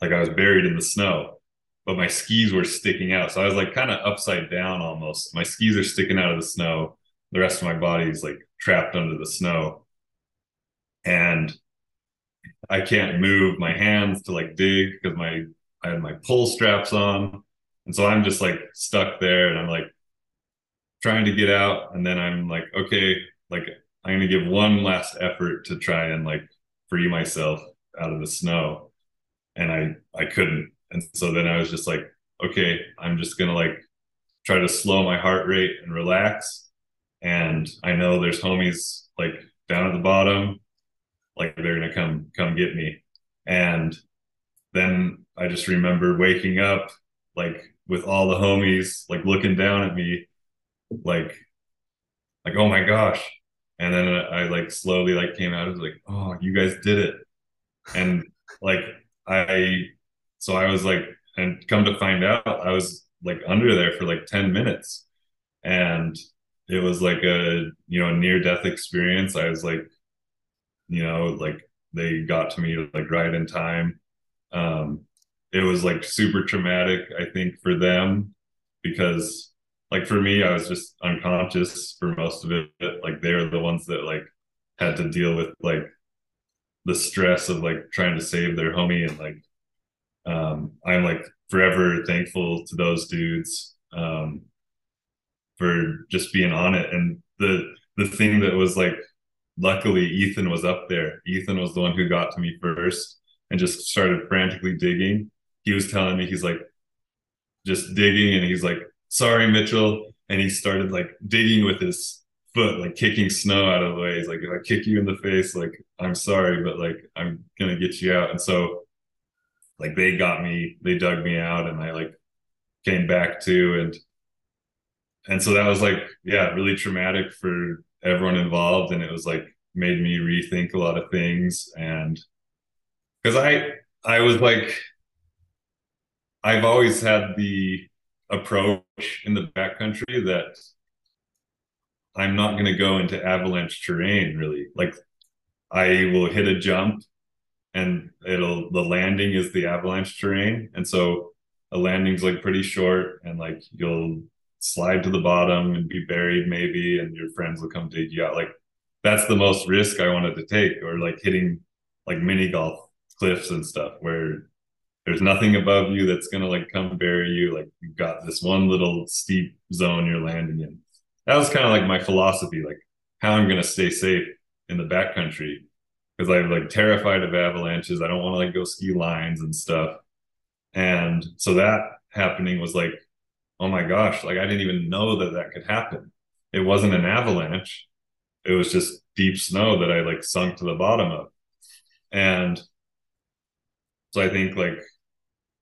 like I was buried in the snow, but my skis were sticking out. So I was like kind of upside down almost. My skis are sticking out of the snow. The rest of my body is like trapped under the snow. And I can't move my hands to like dig because my I had my pull straps on. And so I'm just like stuck there and I'm like trying to get out. And then I'm like, okay, like I'm gonna give one last effort to try and like free myself out of the snow. And I I couldn't. And so then I was just like, okay, I'm just gonna like try to slow my heart rate and relax. And I know there's homies like down at the bottom, like they're gonna come come get me. And then I just remember waking up like with all the homies like looking down at me like like oh my gosh and then I like slowly like came out. I was like, oh, you guys did it, and like I, so I was like, and come to find out, I was like under there for like ten minutes, and it was like a you know near death experience. I was like, you know, like they got to me like right in time. Um, it was like super traumatic, I think, for them because like for me, I was just unconscious for most of it. Like they're the ones that like had to deal with like the stress of like trying to save their homie and like um I'm like forever thankful to those dudes um for just being on it and the the thing that was like luckily Ethan was up there. Ethan was the one who got to me first and just started frantically digging. He was telling me he's like just digging and he's like sorry, Mitchell. And he started like digging with his foot, like kicking snow out of the way. He's like, if I kick you in the face, like I'm sorry, but like I'm gonna get you out. And so like they got me, they dug me out and I like came back to and and so that was like, yeah, really traumatic for everyone involved. And it was like made me rethink a lot of things. And because I I was like I've always had the approach in the backcountry that I'm not going to go into avalanche terrain really. Like I will hit a jump and it'll the landing is the avalanche terrain and so a landing's like pretty short and like you'll slide to the bottom and be buried maybe and your friends will come dig you out like that's the most risk I wanted to take or like hitting like mini golf cliffs and stuff where there's nothing above you that's gonna like come bury you. Like you've got this one little steep zone you're landing in. That was kind of like my philosophy, like how I'm gonna stay safe in the backcountry because I'm like terrified of avalanches. I don't want to like go ski lines and stuff. And so that happening was like, oh my gosh, like I didn't even know that that could happen. It wasn't an avalanche. It was just deep snow that I like sunk to the bottom of. And so I think like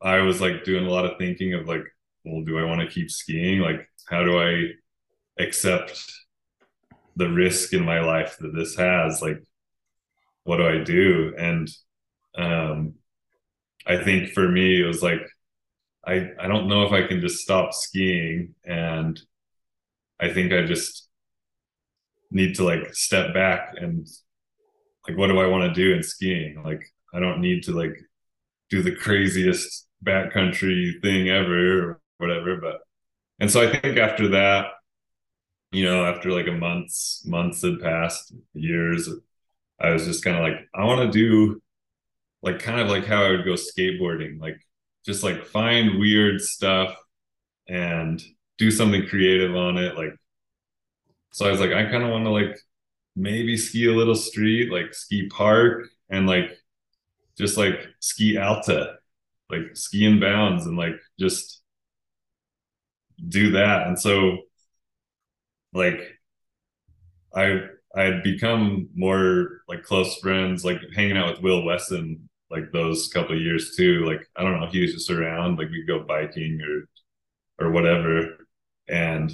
I was like doing a lot of thinking of like, well, do I want to keep skiing? Like, how do I accept the risk in my life that this has? Like, what do I do? And um, I think for me, it was like, I, I don't know if I can just stop skiing. And I think I just need to like step back and like, what do I want to do in skiing? Like, I don't need to like do the craziest backcountry thing ever or whatever. But and so I think after that, you know, after like a months, months had passed, years, I was just kind of like, I want to do like kind of like how I would go skateboarding, like just like find weird stuff and do something creative on it. Like, so I was like, I kind of want to like maybe ski a little street, like ski park and like just like ski alta like ski in bounds and like just do that. And so like I I had become more like close friends, like hanging out with Will Wesson like those couple of years too. Like I don't know, he was just around, like we'd go biking or or whatever, and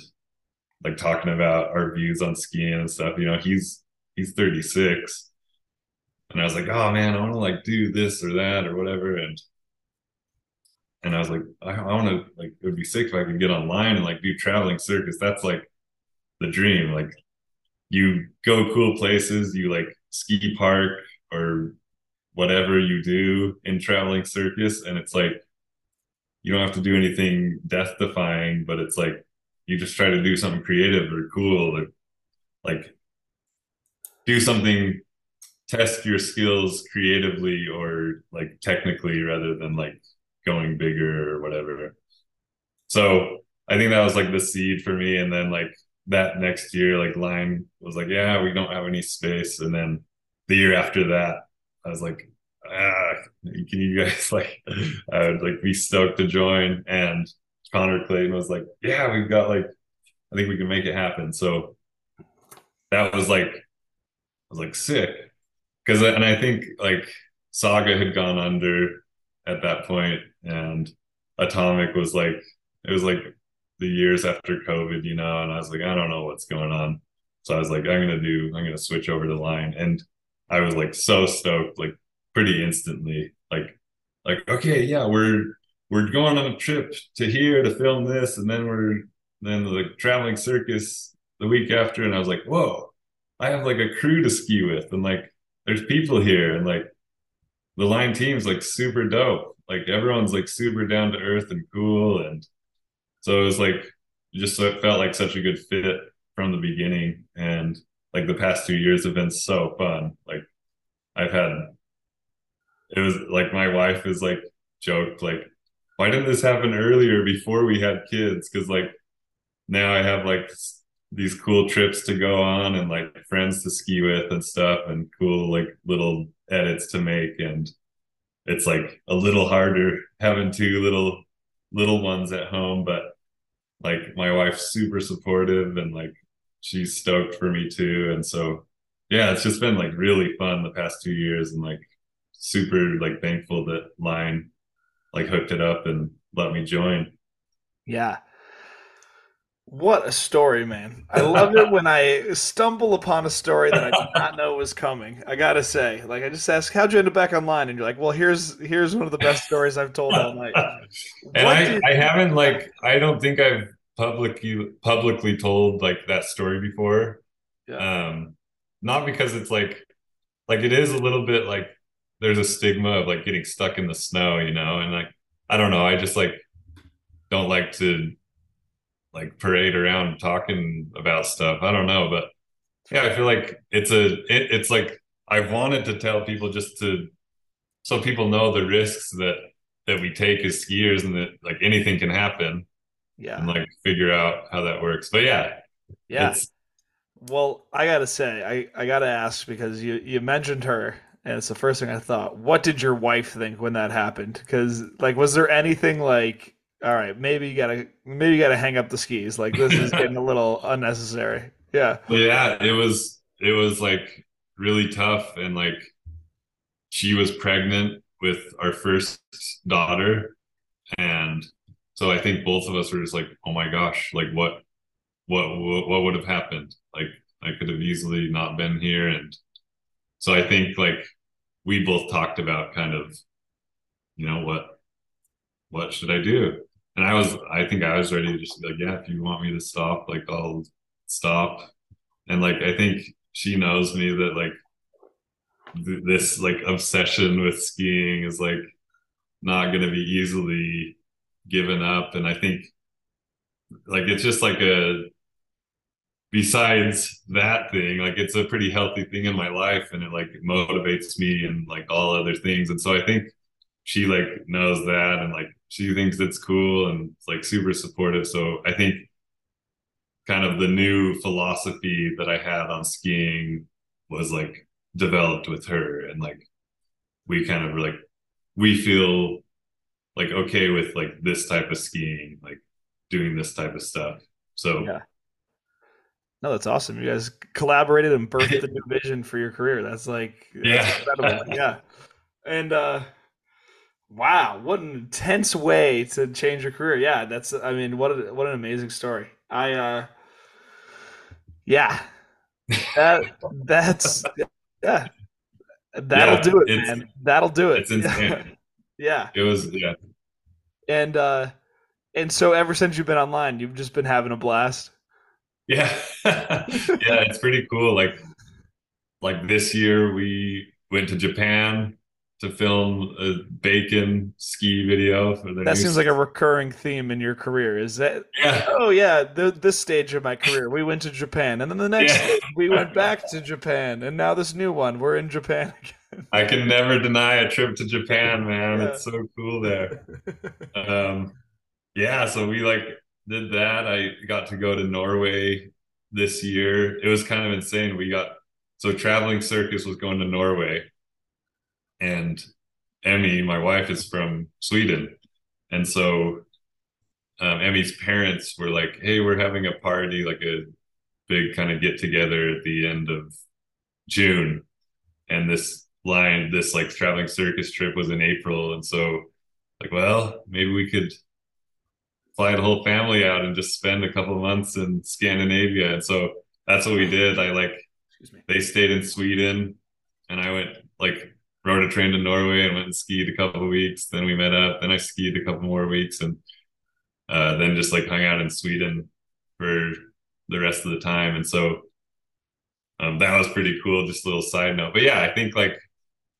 like talking about our views on skiing and stuff. You know, he's he's 36. And I was like, oh man, I want to like do this or that or whatever. And and I was like, I, I want to like it would be sick if I could get online and like do traveling circus. That's like the dream. Like you go cool places, you like ski park or whatever you do in traveling circus, and it's like you don't have to do anything death defying, but it's like you just try to do something creative or cool or like do something test your skills creatively or like technically rather than like going bigger or whatever. So I think that was like the seed for me. And then like that next year, like Line was like, yeah, we don't have any space. And then the year after that, I was like, ah, can you guys like, I would like be stoked to join. And Connor Clayton was like, yeah, we've got like, I think we can make it happen. So that was like, I was like sick. Cause, and I think like Saga had gone under at that point, and Atomic was like it was like the years after COVID, you know, and I was like, I don't know what's going on. So I was like, I'm gonna do, I'm gonna switch over to line, and I was like so stoked, like pretty instantly, like, like okay, yeah, we're we're going on a trip to here to film this, and then we're then the traveling circus the week after, and I was like, whoa, I have like a crew to ski with, and like there's people here, and like the line team's like super dope. Like everyone's like super down to earth and cool. And so it was like just it felt like such a good fit from the beginning. And like the past two years have been so fun. Like I've had it was like my wife is like joked like why didn't this happen earlier before we had kids because like now i have like these cool trips to go on and like friends to ski with and stuff and cool like little edits to make and it's like a little harder having two little little ones at home but like my wife's super supportive and like she's stoked for me too. And so, yeah, it's just been like really fun the past two years, and like super like thankful that Line like hooked it up and let me join. Yeah. What a story, man. I love it when I stumble upon a story that I did not know was coming. I gotta say. Like I just ask, how'd you end up back online? And you're like, Well, here's here's one of the best stories I've told all night. and I. I haven't like I don't think I've publicly publicly told like that story before. Yeah. Um not because it's like like it is a little bit like there's a stigma of like getting stuck in the snow, you know, and like I don't know, I just like don't like to like parade around talking about stuff. I don't know, but yeah, I feel like it's a it, it's like I wanted to tell people just to so people know the risks that that we take as skiers and that like anything can happen. Yeah. And like figure out how that works. But yeah. Yeah. Well, I gotta say, I, I gotta ask because you, you mentioned her and it's the first thing I thought. What did your wife think when that happened? Because like was there anything like all right, maybe you gotta maybe you gotta hang up the skis. Like this is getting a little unnecessary. Yeah. Yeah, it was it was like really tough and like she was pregnant with our first daughter and so I think both of us were just like, oh my gosh, like what what what, what would have happened? Like I could have easily not been here and so I think like we both talked about kind of you know what what should I do? And I was, I think I was ready to just be like, yeah, if you want me to stop, like I'll stop. And like, I think she knows me that like th- this like obsession with skiing is like not going to be easily given up. And I think like it's just like a, besides that thing, like it's a pretty healthy thing in my life and it like motivates me and like all other things. And so I think she like knows that and like she thinks it's cool and it's like super supportive. So I think kind of the new philosophy that I had on skiing was like developed with her and like we kind of were like we feel like okay with like this type of skiing, like doing this type of stuff. So yeah. No, that's awesome. You guys collaborated and birthed a new vision for your career. That's like yeah. incredible. yeah. And uh Wow, what an intense way to change your career. Yeah, that's I mean, what a, what an amazing story. I uh yeah. That that's yeah. That'll yeah, do it, man. That'll do it. It's insane. yeah. It was yeah. And uh and so ever since you've been online, you've just been having a blast. Yeah. yeah, it's pretty cool. Like like this year we went to Japan to film a bacon ski video for the that seems like a recurring theme in your career is that? Yeah. Oh yeah the, this stage of my career we went to japan and then the next yeah. we went back to japan and now this new one we're in japan again. I can never deny a trip to japan man. Yeah. it's so cool there. Um yeah so we like did that. I got to go to norway this year. It was kind of insane. We got so traveling circus was going to norway and Emmy, my wife, is from Sweden, and so um, Emmy's parents were like, "Hey, we're having a party, like a big kind of get together at the end of June," and this line, this like traveling circus trip was in April, and so like, well, maybe we could fly the whole family out and just spend a couple months in Scandinavia, and so that's what we did. I like they stayed in Sweden, and I went like rode a train to Norway and went and skied a couple of weeks. Then we met up. Then I skied a couple more weeks and uh, then just like hung out in Sweden for the rest of the time. And so um, that was pretty cool. Just a little side note. But yeah, I think like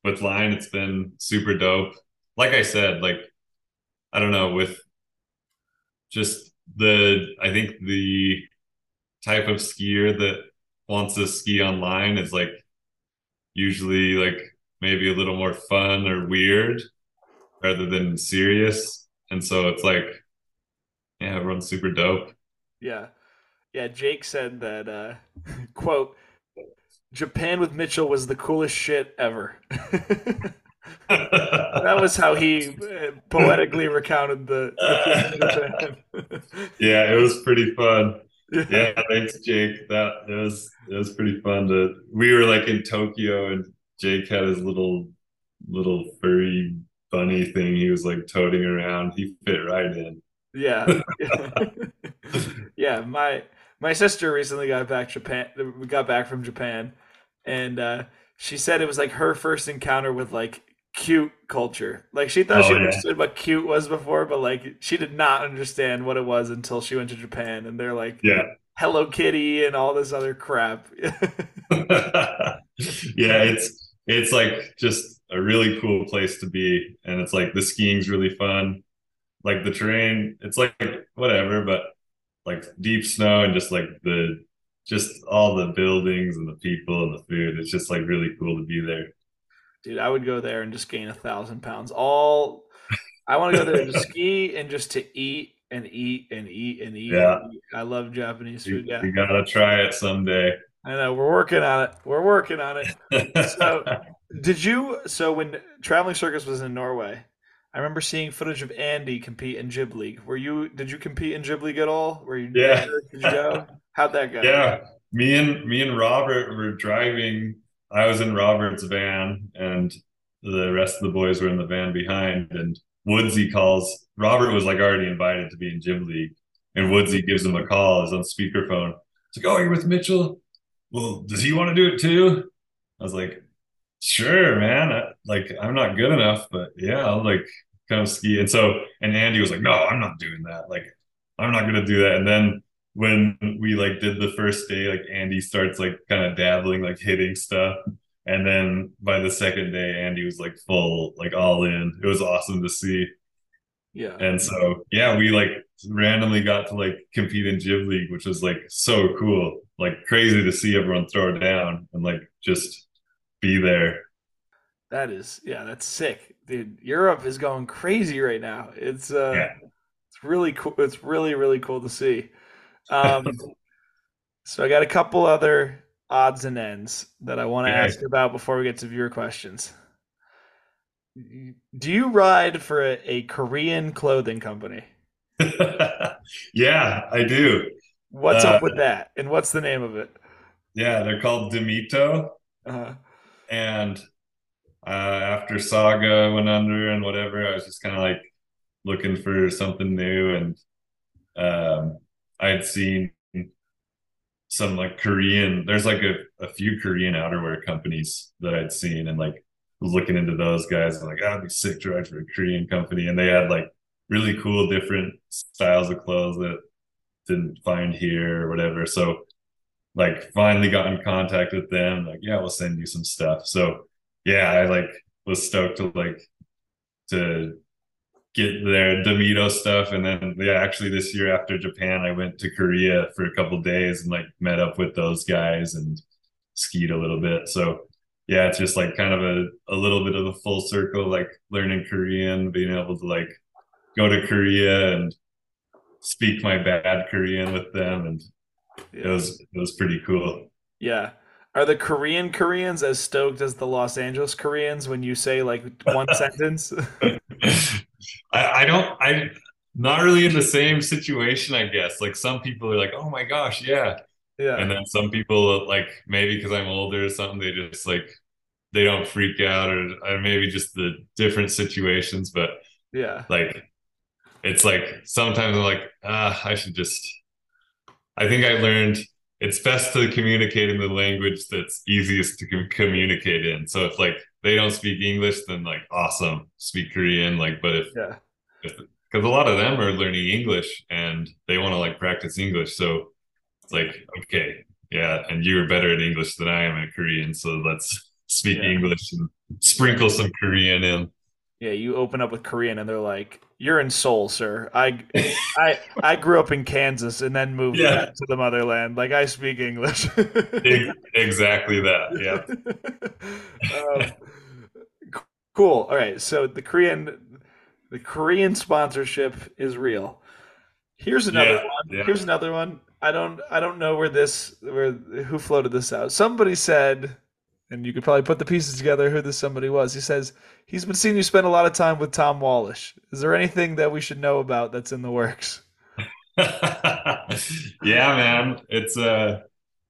with Line, it's been super dope. Like I said, like I don't know, with just the I think the type of skier that wants to ski online is like usually like maybe a little more fun or weird rather than serious. And so it's like, yeah, everyone's super dope. Yeah. Yeah. Jake said that, uh, quote, Japan with Mitchell was the coolest shit ever. that was how he uh, poetically recounted the, the yeah, it was pretty fun. yeah, thanks, Jake. That it was it was pretty fun to. We were like in Tokyo, and Jake had his little little furry bunny thing. He was like toting around. He fit right in. Yeah, yeah. My my sister recently got back Japan. We got back from Japan, and uh, she said it was like her first encounter with like cute culture. Like she thought oh, she understood what cute was before, but like she did not understand what it was until she went to Japan and they're like yeah. Hello Kitty and all this other crap. yeah, it's it's like just a really cool place to be and it's like the skiing's really fun. Like the terrain, it's like whatever, but like deep snow and just like the just all the buildings and the people and the food. It's just like really cool to be there. Dude, I would go there and just gain a thousand pounds. All I want to go there to ski and just to eat and eat and eat and eat. Yeah, and eat. I love Japanese food. You, yeah, you gotta try it someday. I know we're working on it. We're working on it. so, did you? So when traveling circus was in Norway, I remember seeing footage of Andy compete in Jib League. Were you? Did you compete in Jib League at all? Were you? Yeah. Did you go? How'd that go? Yeah, me and me and Robert were driving I was in Robert's van and the rest of the boys were in the van behind. And Woodsy calls. Robert was like already invited to be in Jib League, and Woodsy gives him a call. Is on speakerphone. It's like, "Oh, you're with Mitchell. Well, does he want to do it too?" I was like, "Sure, man. I, like, I'm not good enough, but yeah, I'll like kind of ski." And so, and Andy was like, "No, I'm not doing that. Like, I'm not gonna do that." And then when we like did the first day, like Andy starts like kind of dabbling, like hitting stuff. And then by the second day, Andy was like full, like all in. It was awesome to see. Yeah. And so, yeah, we like randomly got to like compete in Jib League, which was like so cool. Like crazy to see everyone throw it down and like just be there. That is, yeah, that's sick. Dude, Europe is going crazy right now. It's uh yeah. it's really cool. It's really, really cool to see. Um, so I got a couple other odds and ends that I want to ask about before we get to viewer questions. Do you ride for a, a Korean clothing company? yeah, I do. What's uh, up with that? And what's the name of it? Yeah, they're called Demito. Uh-huh. And uh, after Saga went under and whatever, I was just kind of like looking for something new. And um, I had seen some like Korean, there's like a, a few Korean outerwear companies that I'd seen and like was looking into those guys. I'm like, oh, I'd be sick to ride for a Korean company. And they had like really cool different styles of clothes that didn't find here or whatever. So like finally got in contact with them, like, yeah, we'll send you some stuff. So yeah, I like was stoked to like to get their Demito stuff. And then yeah, actually this year after Japan, I went to Korea for a couple days and like met up with those guys and skied a little bit. So yeah, it's just like kind of a, a little bit of a full circle, like learning Korean, being able to like go to Korea and speak my bad Korean with them. And it was, it was pretty cool. Yeah. Are the Korean Koreans as stoked as the Los Angeles Koreans when you say like one sentence? I, I don't I not really in the same situation, I guess. Like some people are like, oh my gosh, yeah. Yeah. And then some people like maybe because I'm older or something, they just like they don't freak out or, or maybe just the different situations. But yeah, like it's like sometimes I'm like, ah, I should just I think I learned it's best to communicate in the language that's easiest to com- communicate in. So if like they don't speak English, then like awesome, speak Korean. Like, but if yeah, because a lot of them are learning English and they want to like practice English, so it's like okay, yeah, and you're better at English than I am at Korean, so let's speak yeah. English and sprinkle some Korean in. Yeah, you open up with Korean and they're like, "You're in Seoul, sir. I, I, I grew up in Kansas and then moved yeah. to the motherland. Like I speak English." exactly that. Yeah. um, cool. All right. So the Korean, the Korean sponsorship is real. Here's another yeah, one. Yeah. Here's another one. I don't, I don't know where this, where who floated this out. Somebody said and you could probably put the pieces together who this somebody was. He says he's been seeing you spend a lot of time with Tom Wallisch. Is there anything that we should know about that's in the works? yeah, man. It's uh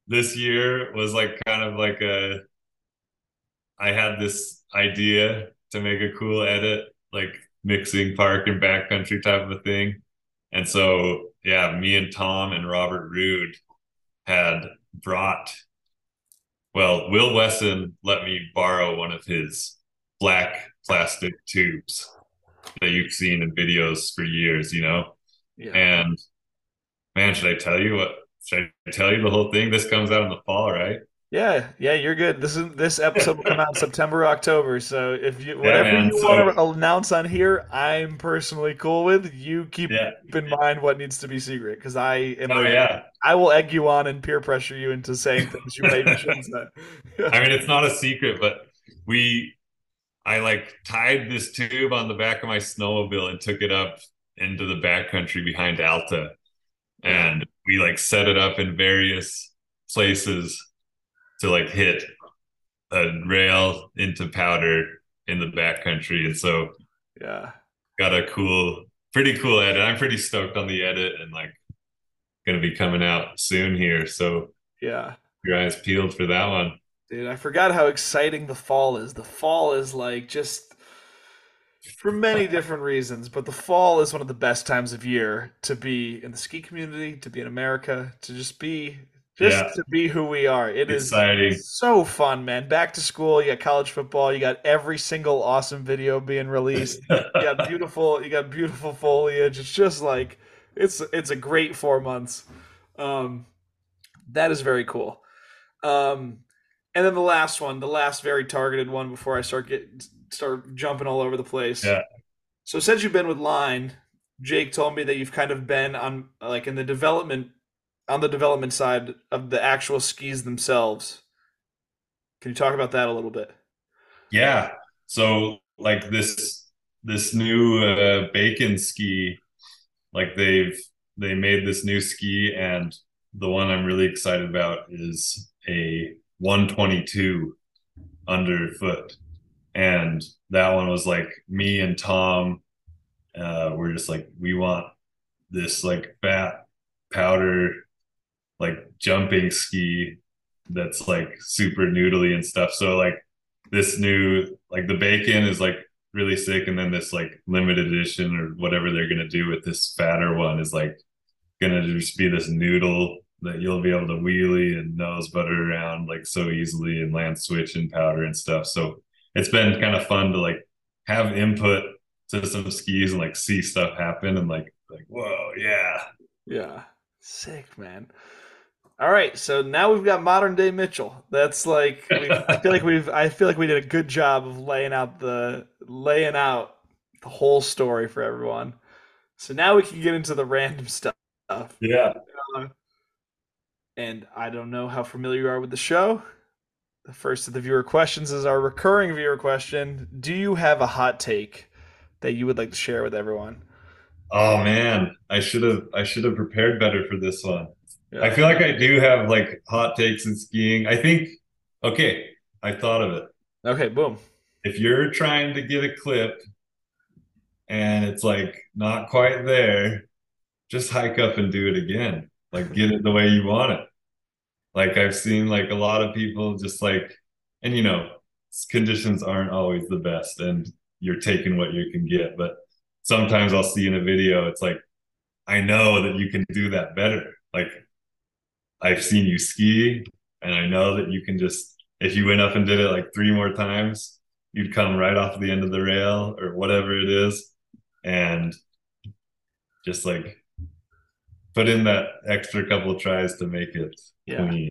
this year was like kind of like a I had this idea to make a cool edit, like mixing park and backcountry type of a thing. And so yeah, me and Tom and Robert Roode had brought well, Will Wesson let me borrow one of his black plastic tubes that you've seen in videos for years, you know? Yeah. And man, should I tell you what? Should I tell you the whole thing? This comes out in the fall, right? Yeah, yeah, you're good. This is this episode will come out September, October. So if you whatever yeah, you so, want to announce on here, I'm personally cool with. You keep yeah. in mind what needs to be secret because I am. Oh, yeah. I will egg you on and peer pressure you into saying things you maybe shouldn't say. I mean, it's not a secret, but we, I like tied this tube on the back of my snowmobile and took it up into the backcountry behind Alta, and we like set it up in various places to like hit a rail into powder in the backcountry. And so yeah, got a cool, pretty cool edit. I'm pretty stoked on the edit and like gonna be coming out soon here. So yeah, your eyes peeled for that one. Dude, I forgot how exciting the fall is. The fall is like just for many different reasons, but the fall is one of the best times of year to be in the ski community, to be in America, to just be just yeah. to be who we are. It Exciting. is so fun, man. Back to school, you got college football, you got every single awesome video being released. you got beautiful, you got beautiful foliage. It's just like it's it's a great four months. Um, that is very cool. Um, and then the last one, the last very targeted one before I start get start jumping all over the place. Yeah. So since you've been with Line, Jake told me that you've kind of been on like in the development on the development side of the actual skis themselves. Can you talk about that a little bit? Yeah. So like this this new uh, bacon ski, like they've they made this new ski, and the one I'm really excited about is a 122 underfoot, and that one was like me and Tom. Uh, we're just like we want this like fat powder like jumping ski that's like super noodly and stuff. So like this new like the bacon is like really sick, and then this like limited edition or whatever they're gonna do with this fatter one is like gonna just be this noodle that you'll be able to wheelie and nose butter around like so easily and land switch and powder and stuff. So it's been kind of fun to like have input to some skis and like see stuff happen and like like whoa yeah yeah sick man all right, so now we've got modern day Mitchell. That's like I feel like we've I feel like we did a good job of laying out the laying out the whole story for everyone. So now we can get into the random stuff. Yeah. Uh, and I don't know how familiar you are with the show. The first of the viewer questions is our recurring viewer question. Do you have a hot take that you would like to share with everyone? Oh man, I should have I should have prepared better for this one. Yeah. I feel like I do have like hot takes in skiing. I think, okay, I thought of it. Okay, boom. If you're trying to get a clip and it's like not quite there, just hike up and do it again. Like get it the way you want it. Like I've seen like a lot of people just like, and you know, conditions aren't always the best and you're taking what you can get. But sometimes I'll see in a video, it's like, I know that you can do that better. Like I've seen you ski, and I know that you can just if you went up and did it like three more times, you'd come right off the end of the rail or whatever it is, and just like put in that extra couple tries to make it yeah. clean.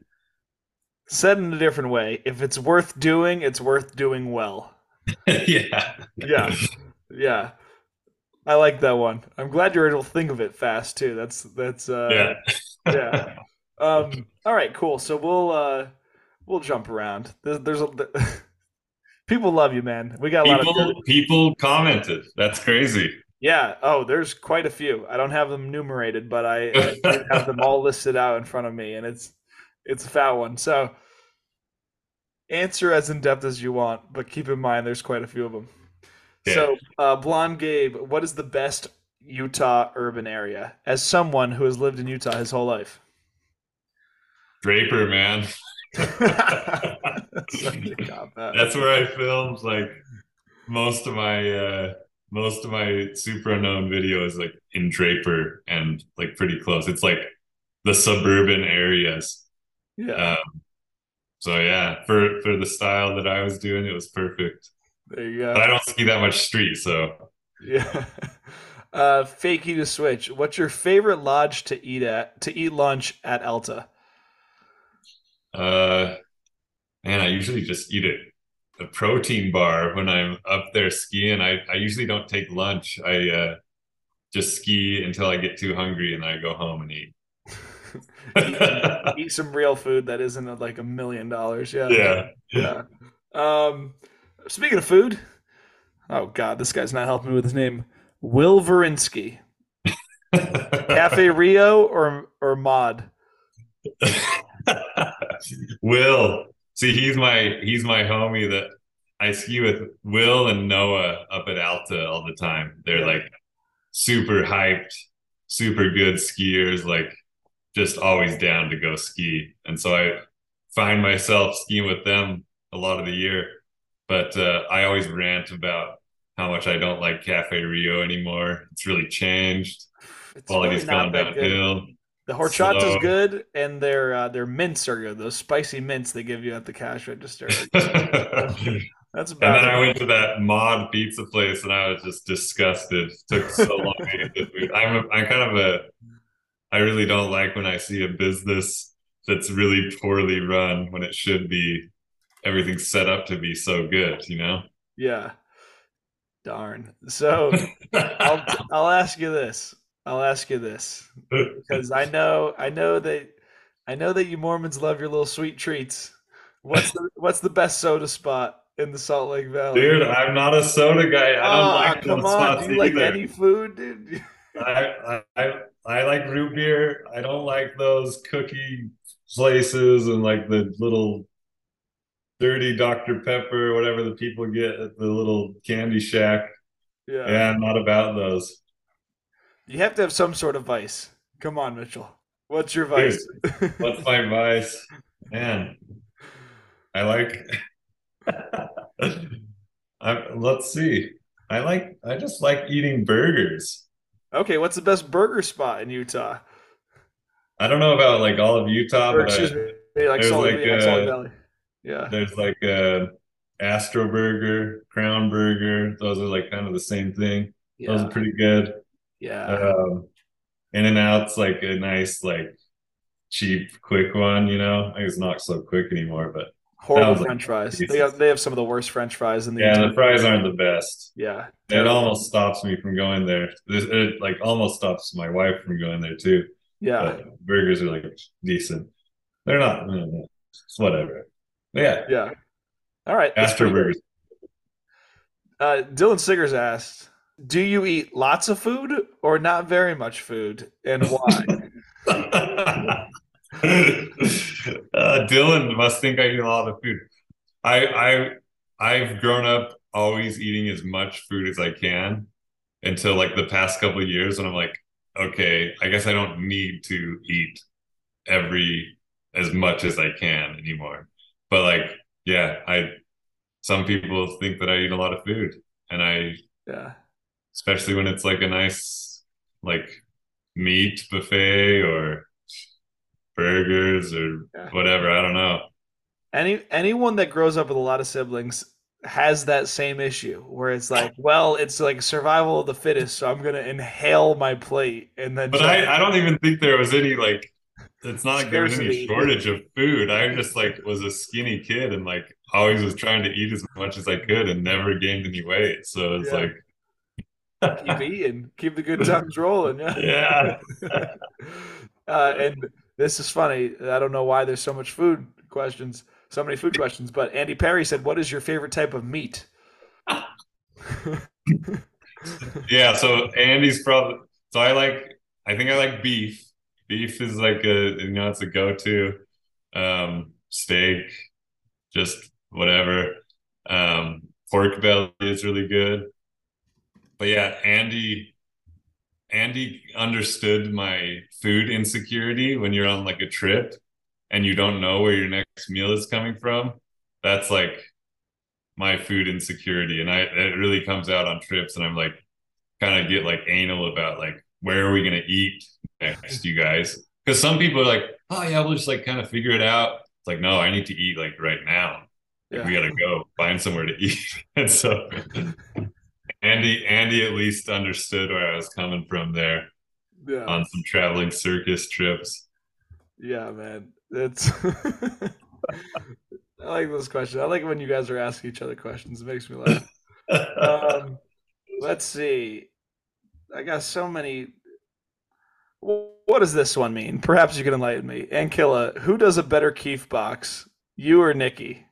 Said in a different way, if it's worth doing, it's worth doing well. yeah. Yeah. Yeah. I like that one. I'm glad you're able to think of it fast too. That's that's uh yeah. yeah. Um, all right, cool. So we'll uh, we'll jump around. There's, there's a people love you, man. We got a people, lot of people commented. That's crazy. Yeah. Oh, there's quite a few. I don't have them numerated, but I, I have them all listed out in front of me, and it's it's a fat one. So answer as in depth as you want, but keep in mind there's quite a few of them. Yeah. So, uh, Blonde Gabe, what is the best Utah urban area as someone who has lived in Utah his whole life? Draper, man. That's where I filmed like most of my uh most of my Superunknown videos like in Draper and like pretty close. It's like the suburban areas. Yeah. Um, so yeah, for for the style that I was doing, it was perfect. There you go. But I don't ski that much street, so yeah. Uh, fakey to switch. What's your favorite lodge to eat at to eat lunch at Alta? Uh, man, I usually just eat a, a protein bar when I'm up there skiing. I, I usually don't take lunch. I uh, just ski until I get too hungry and then I go home and eat. eat, eat, some real food that isn't like a million dollars. Yeah. Yeah. Yeah. Um, speaking of food, oh god, this guy's not helping me with his name. Will Verinsky. Cafe Rio or or Mod? Will. See, he's my he's my homie that I ski with Will and Noah up at Alta all the time. They're like super hyped, super good skiers, like just always down to go ski. And so I find myself skiing with them a lot of the year. But uh, I always rant about how much I don't like Cafe Rio anymore. It's really changed. It's Quality's really gone downhill. The horchata is good, and their uh, their mints are good. Those spicy mints they give you at the cash register. That's about. And then. I went to that mod pizza place, and I was just disgusted. It took so long to get food. I'm a, I'm kind of a. I really don't like when I see a business that's really poorly run when it should be everything's set up to be so good. You know. Yeah. Darn. So I'll I'll ask you this. I'll ask you this because I know I know that I know that you Mormons love your little sweet treats. What's the what's the best soda spot in the Salt Lake Valley? Dude, I'm not a soda guy. I don't oh, like come on. Do you either. like any food, dude? I, I I like root beer. I don't like those cookie places and like the little dirty Dr. Pepper, whatever the people get at the little candy shack. Yeah. Yeah, I'm not about those. You have to have some sort of vice. Come on, Mitchell. What's your vice? Dude, what's my vice? Man, I like. I, let's see. I like. I just like eating burgers. Okay, what's the best burger spot in Utah? I don't know about like all of Utah, or, but excuse I, me, like Salt, like, uh, Salt Valley. Yeah, there's like a uh, Astro Burger, Crown Burger. Those are like kind of the same thing. Yeah. Those are pretty good. Yeah. Um, in and out's like a nice, like cheap, quick one, you know. I guess not so quick anymore, but horrible French fries. They have they have some of the worst French fries in the Yeah, the fries aren't the best. Yeah. It almost stops me from going there. It like almost stops my wife from going there too. Yeah. But burgers are like decent. They're not it's whatever. But yeah. Yeah. All right. Astro burgers. Uh, Dylan Siggers asked, do you eat lots of food or not very much food, and why? uh, Dylan must think I eat a lot of food. I I I've grown up always eating as much food as I can until like the past couple of years when I'm like, okay, I guess I don't need to eat every as much as I can anymore. But like, yeah, I some people think that I eat a lot of food and I yeah especially when it's like a nice like meat buffet or burgers or yeah. whatever. I don't know. Any anyone that grows up with a lot of siblings has that same issue where it's like, well, it's like survival of the fittest, so I'm gonna inhale my plate and then. But I, I don't even think there was any like. It's not like there was any shortage of food. I just like was a skinny kid and like always was trying to eat as much as I could and never gained any weight. So it's yeah. like keep eating, keep the good times rolling. Yeah. yeah. uh, and this is funny. I don't know why there's so much food questions, so many food questions. But Andy Perry said, "What is your favorite type of meat?" yeah. So Andy's probably. So I like. I think I like beef. Beef is like a you know it's a go-to. Um, steak, just whatever. Um, pork belly is really good but yeah, Andy Andy understood my food insecurity when you're on like a trip and you don't know where your next meal is coming from. That's like my food insecurity. And I it really comes out on trips and I'm like kind of get like anal about like where are we gonna eat next, you guys? Because some people are like, oh yeah, we'll just like kind of figure it out. It's like, no, I need to eat like right now. Like. We gotta go find somewhere to eat. and so Andy, Andy at least understood where I was coming from there yeah. on some traveling circus trips. Yeah, man. It's I like this question. I like when you guys are asking each other questions. It makes me laugh. um, let's see. I got so many. What does this one mean? Perhaps you can enlighten me. Ankilla, who does a better Keef box, you or Nikki?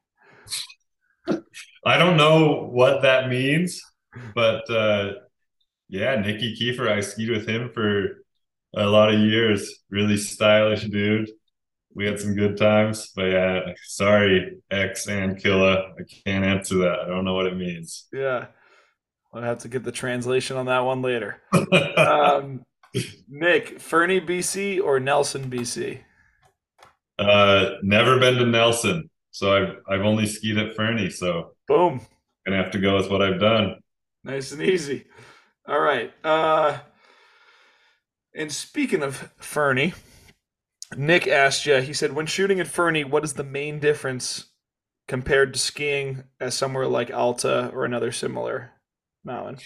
I don't know what that means, but uh, yeah, Nikki Kiefer, I skied with him for a lot of years. Really stylish dude. We had some good times, but yeah, sorry, X and Killa. I can't answer that. I don't know what it means. Yeah. I'll have to get the translation on that one later. um, Nick, Fernie, BC or Nelson, BC? Uh, never been to Nelson, so I've I've only skied at Fernie. So boom, gonna have to go with what I've done. Nice and easy. All right. Uh, and speaking of Fernie, Nick asked you. He said, when shooting at Fernie, what is the main difference compared to skiing at somewhere like Alta or another similar mountain?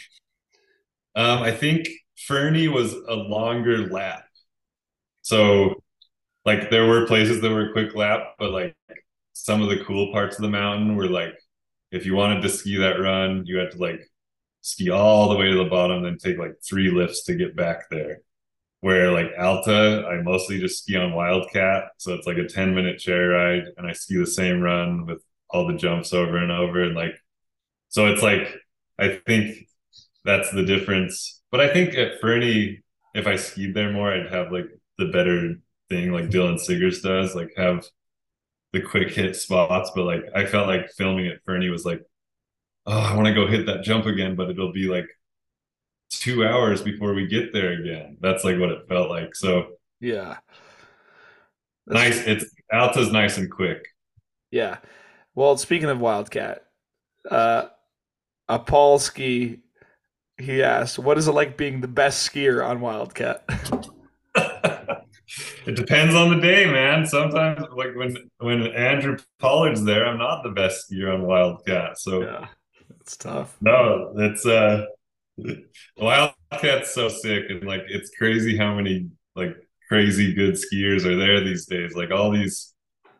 Um, I think Fernie was a longer lap. So, like, there were places that were quick lap, but like some of the cool parts of the mountain were like, if you wanted to ski that run, you had to like ski all the way to the bottom, then take like three lifts to get back there. Where like Alta, I mostly just ski on Wildcat. So it's like a 10 minute chair ride, and I ski the same run with all the jumps over and over. And like, so it's like, I think that's the difference. But I think at Fernie, if I skied there more, I'd have like the better thing, like Dylan Siggers does, like have the quick hit spots. But like I felt like filming at Fernie was like, oh, I want to go hit that jump again, but it'll be like two hours before we get there again. That's like what it felt like. So yeah, That's nice. It's Alta's nice and quick. Yeah. Well, speaking of Wildcat, uh, Apolsky, he asked, "What is it like being the best skier on Wildcat?" it depends on the day, man. Sometimes, like when when Andrew Pollard's there, I'm not the best skier on Wildcat. So yeah, it's tough. No, it's uh, Wildcat's so sick, and like it's crazy how many like crazy good skiers are there these days. Like all these,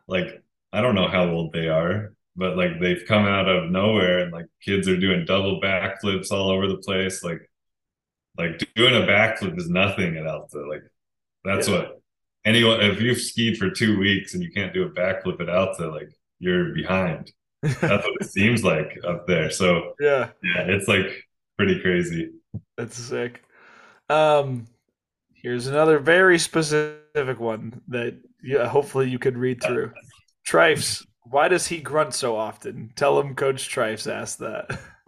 like I don't know how old they are, but like they've come out of nowhere and like kids are doing double backflips all over the place like like doing a backflip is nothing at alta like that's yeah. what anyone if you've skied for two weeks and you can't do a backflip at alta like you're behind that's what it seems like up there so yeah yeah it's like pretty crazy that's sick um here's another very specific one that yeah hopefully you could read through Trifes, why does he grunt so often? Tell him Coach Trifes asked that.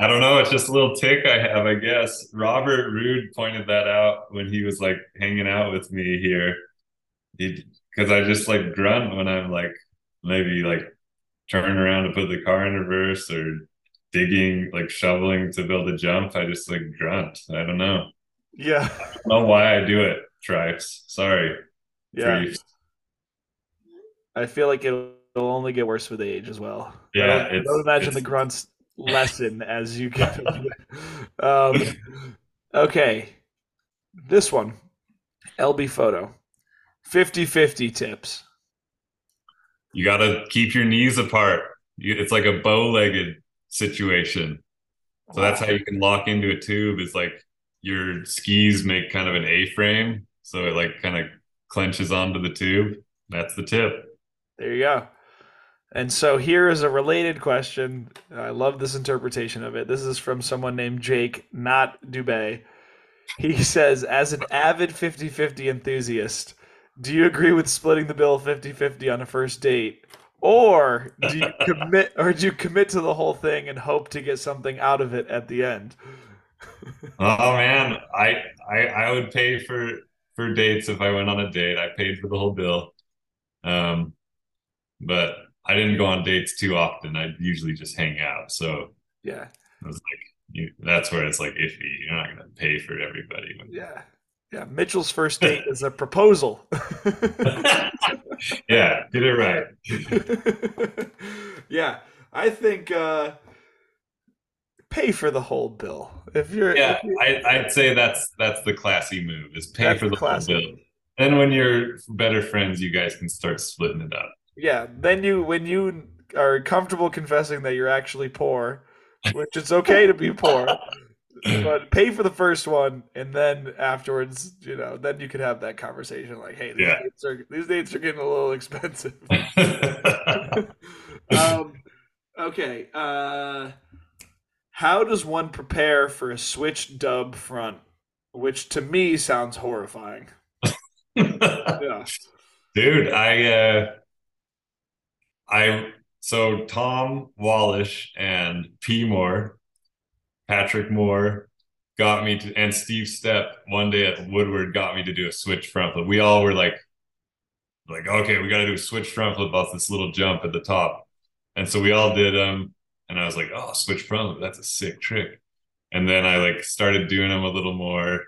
I don't know. It's just a little tick I have, I guess. Robert Roode pointed that out when he was like hanging out with me here. Because I just like grunt when I'm like maybe like turning around to put the car in reverse or digging, like shoveling to build a jump. I just like grunt. I don't know. Yeah. I don't know why I do it, Trifes. Sorry. Yeah. I feel like it'll, only get worse with age as well. Yeah, I don't, don't imagine the grunts lessen as you get. um, okay, this one, LB photo, 50-50 tips. You got to keep your knees apart. It's like a bow-legged situation. So that's how you can lock into a tube. Is like your skis make kind of an A-frame, so it like kind of clenches onto the tube. That's the tip. There you go. And so here is a related question. I love this interpretation of it. This is from someone named Jake, not Dubay. He says, as an avid 50 50 enthusiast, do you agree with splitting the bill 50 50 on a first date? Or do you commit or do you commit to the whole thing and hope to get something out of it at the end? oh man, I, I I would pay for for dates if I went on a date. I paid for the whole bill. Um, but I didn't go on dates too often. I usually just hang out. So yeah, it was like you, that's where it's like iffy. You're not going to pay for everybody. yeah, yeah. Mitchell's first date is a proposal. yeah, get it right. yeah, I think uh, pay for the whole bill. If you're, yeah, if you're, I, would say that's that's the classy move is pay for the whole bill. Then when you're better friends, you guys can start splitting it up. Yeah, then you when you are comfortable confessing that you're actually poor, which it's okay to be poor, but pay for the first one, and then afterwards, you know, then you could have that conversation like, "Hey, these, yeah. dates, are, these dates are getting a little expensive." um, okay, uh, how does one prepare for a switch dub front, which to me sounds horrifying? yeah. Dude, I uh I so Tom Wallisch and P Moore, Patrick Moore got me to and Steve Step one day at Woodward got me to do a switch front flip. We all were like like, okay, we gotta do a switch front flip off this little jump at the top. And so we all did them. And I was like, oh, switch front flip, that's a sick trick. And then I like started doing them a little more.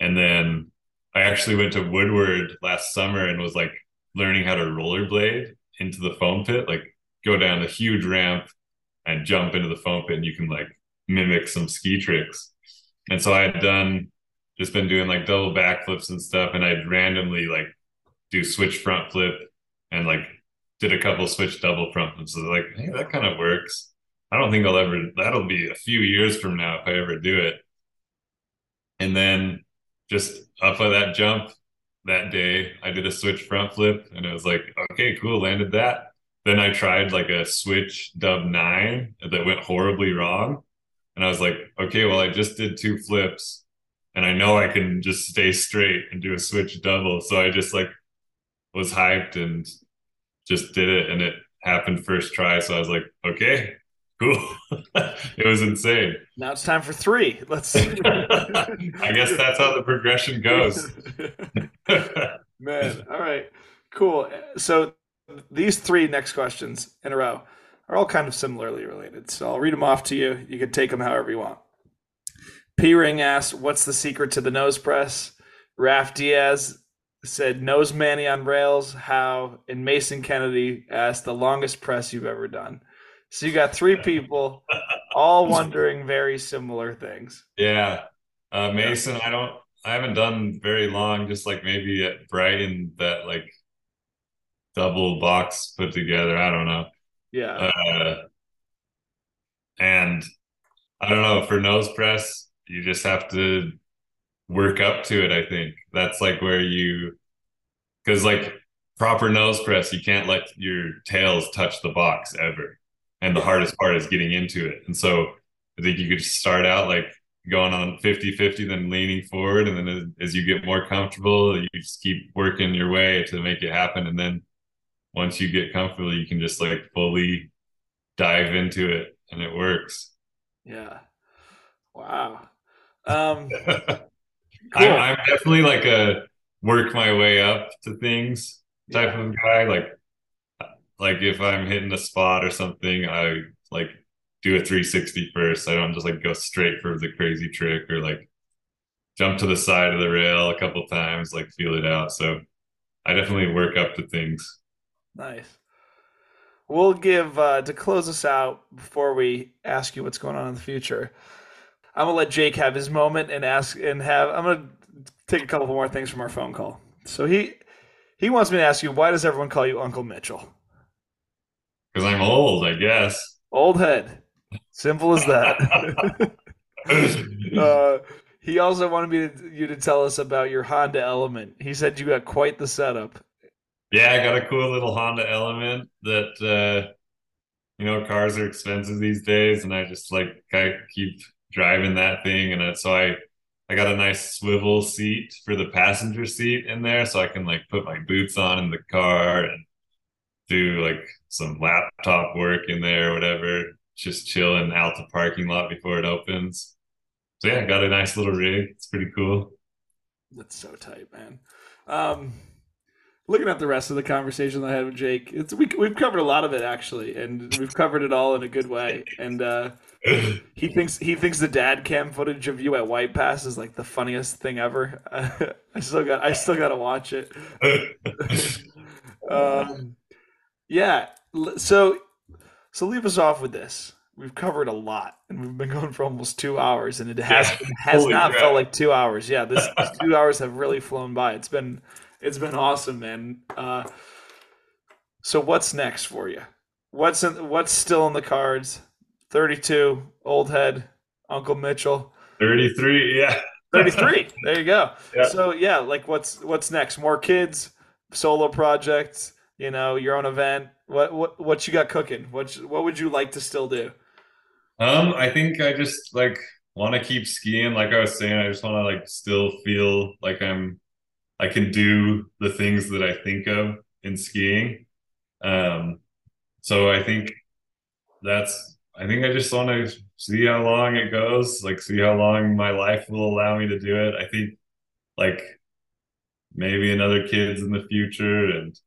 And then I actually went to Woodward last summer and was like learning how to rollerblade into the foam pit, like go down a huge ramp and jump into the foam pit, and you can like mimic some ski tricks. And so I had done just been doing like double backflips and stuff, and I'd randomly like do switch front flip and like did a couple switch double front flips. So like, hey, that kind of works. I don't think I'll ever. That'll be a few years from now if I ever do it. And then just up of that jump that day, I did a switch front flip and it was like, okay, cool, landed that. Then I tried like a switch dub nine that went horribly wrong. And I was like, okay, well, I just did two flips and I know I can just stay straight and do a switch double. So I just like was hyped and just did it and it happened first try. So I was like, okay, Cool. it was insane. Now it's time for three. Let's. I guess that's how the progression goes. Man, all right, cool. So these three next questions in a row are all kind of similarly related. So I'll read them off to you. You can take them however you want. P Ring asked, "What's the secret to the nose press?" Raf Diaz said, "Nose Manny on rails." How? And Mason Kennedy asked, "The longest press you've ever done." So you got three people all wondering very similar things. Yeah. Uh, Mason, I don't, I haven't done very long, just like maybe at Brighton that like double box put together. I don't know. Yeah. Uh, and I don't know for nose press, you just have to work up to it. I think that's like where you, because like proper nose press, you can't let your tails touch the box ever and the hardest part is getting into it. And so I think you could start out like going on 50 50, then leaning forward. And then as, as, you get more comfortable, you just keep working your way to make it happen. And then once you get comfortable, you can just like fully dive into it and it works. Yeah. Wow. Um, cool. I'm, I'm definitely like a work my way up to things type yeah. of guy. Like like if I'm hitting a spot or something, I like do a 360 first. I don't just like go straight for the crazy trick or like jump to the side of the rail a couple times, like feel it out. So I definitely work up to things. Nice. We'll give uh, to close us out before we ask you what's going on in the future. I'm gonna let Jake have his moment and ask and have. I'm gonna take a couple more things from our phone call. So he he wants me to ask you why does everyone call you Uncle Mitchell? Because I'm old, I guess. Old head. Simple as that. uh, he also wanted me to, you to tell us about your Honda Element. He said you got quite the setup. Yeah, I got a cool little Honda Element that uh, you know cars are expensive these days, and I just like I keep driving that thing, and so I I got a nice swivel seat for the passenger seat in there, so I can like put my boots on in the car and do like some laptop work in there or whatever, just chilling out the parking lot before it opens. so yeah, got a nice little rig. It's pretty cool. That's so tight, man. Um, looking at the rest of the conversation I had with Jake, it's we we've covered a lot of it actually, and we've covered it all in a good way. And uh, he thinks he thinks the dad cam footage of you at White Pass is like the funniest thing ever. I still got I still got to watch it. um, yeah. So so leave us off with this. We've covered a lot, and we've been going for almost two hours, and it has yeah. has not crap. felt like two hours. Yeah, this two hours have really flown by. It's been it's been awesome, man. Uh, so what's next for you? What's in, what's still in the cards? Thirty-two, old head, Uncle Mitchell. Thirty-three, yeah. Thirty-three. there you go. Yeah. So yeah, like what's what's next? More kids, solo projects. You know, your own event. What what what you got cooking? What what would you like to still do? Um, I think I just like want to keep skiing. Like I was saying, I just want to like still feel like I'm I can do the things that I think of in skiing. Um, so I think that's, I think I just want to see how long it goes, like see how long my life will allow me to do it. I think like maybe another kids in the future and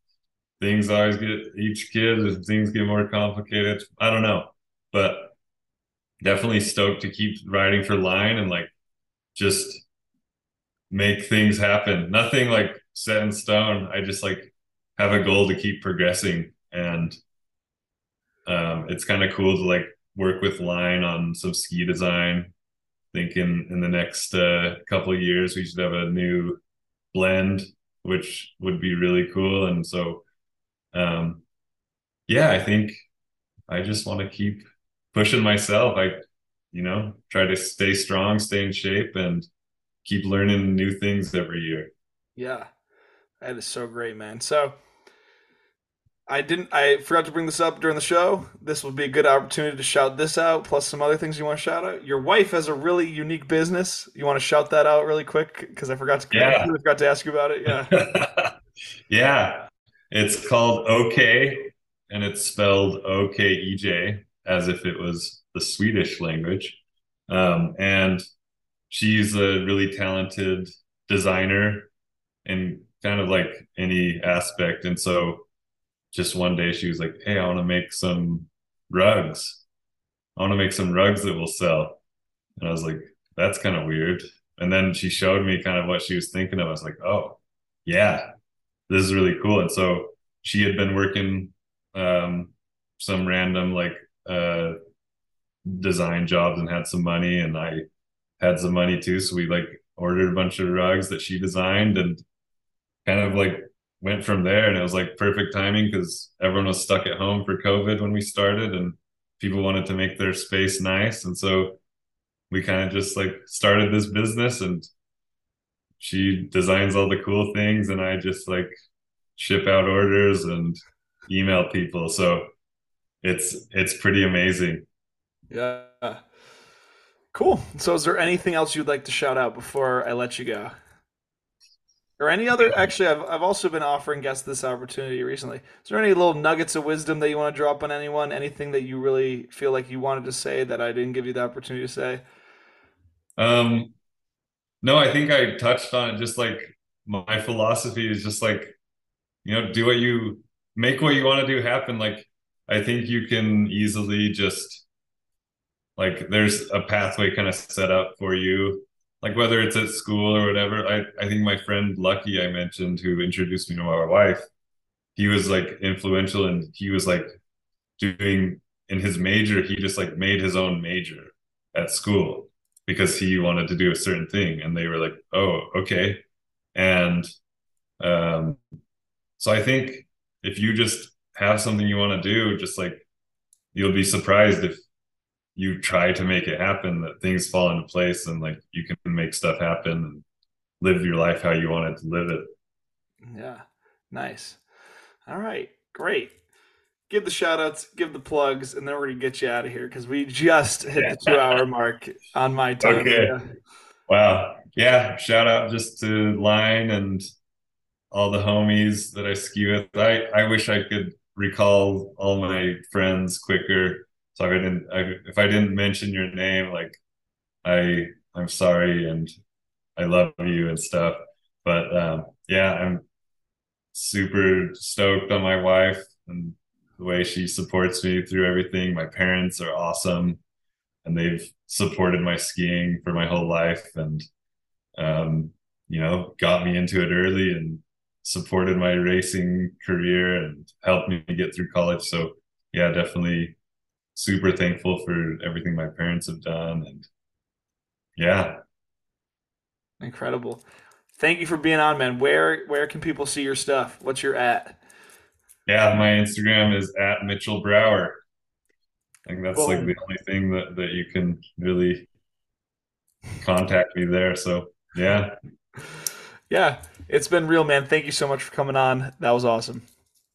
things always get each kid as things get more complicated. I don't know, but definitely stoked to keep riding for line and like just make things happen. Nothing like set in stone. I just like have a goal to keep progressing and um, it's kind of cool to like work with line on some ski design thinking in in the next uh, couple years we should have a new blend which would be really cool and so um, yeah i think i just want to keep pushing myself i you know try to stay strong stay in shape and keep learning new things every year. Yeah, that is so great, man. So I didn't. I forgot to bring this up during the show. This would be a good opportunity to shout this out, plus some other things you want to shout out. Your wife has a really unique business. You want to shout that out really quick because I forgot to. Yeah. I forgot to ask you about it. Yeah. yeah, it's called Okej, and it's spelled O K E J as if it was the Swedish language. Um, and she's a really talented designer in kind of like any aspect. And so just one day she was like, Hey, I want to make some rugs. I want to make some rugs that will sell. And I was like, that's kind of weird. And then she showed me kind of what she was thinking of. I was like, oh, yeah, this is really cool. And so she had been working um, some random like uh, design jobs and had some money. And I had some money too. So we like ordered a bunch of rugs that she designed and kind of like went from there. And it was like perfect timing because everyone was stuck at home for COVID when we started and people wanted to make their space nice. And so we kind of just like started this business and she designs all the cool things and I just like ship out orders and email people. So it's it's pretty amazing. Yeah. Cool. So, is there anything else you'd like to shout out before I let you go? Or any other? Actually, I've, I've also been offering guests this opportunity recently. Is there any little nuggets of wisdom that you want to drop on anyone? Anything that you really feel like you wanted to say that I didn't give you the opportunity to say? Um, no, I think I touched on it. Just like my philosophy is just like, you know, do what you make what you want to do happen. Like, I think you can easily just like there's a pathway kind of set up for you. Like whether it's at school or whatever i i think my friend lucky i mentioned who introduced me to my wife he was like influential and he was like doing in his major he just like made his own major at school because he wanted to do a certain thing and they were like oh okay. And um so i think if you just have something you want to do just like you'll be surprised if you try to make it happen that things fall into place and like you can make stuff happen and live your life how you wanted to live it. Yeah. Nice. All right. Great. Give the shout outs give the plugs and then we're gonna get you out of here because we just hit the two hour mark on my time. Okay. Yeah. wow. Yeah. Shout out just to line and all the homies that i ski with. I i wish i could recall all my friends quicker I didn't I, if I didn't mention your name, like I I'm sorry and I love you and stuff. But um, yeah, I'm super stoked on my wife and the way she supports me through everything. My parents are awesome and they've supported my skiing for my whole life and um, you know, got me into it early and supported my racing career and helped me get through college. So yeah, definitely super thankful for everything my parents have done and yeah. Incredible. Thank you for being on, man. Where where can people see your stuff? What's your at? Yeah, my Instagram is at Mitchell Brower. I think that's like the only thing that, that you can really contact me there. So yeah. Yeah, it's been real, man. Thank you so much for coming on. That was awesome.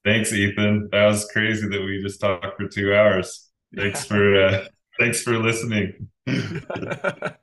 Thanks, Ethan. That was crazy that we just talked for two hours. Thanks for uh, thanks for listening.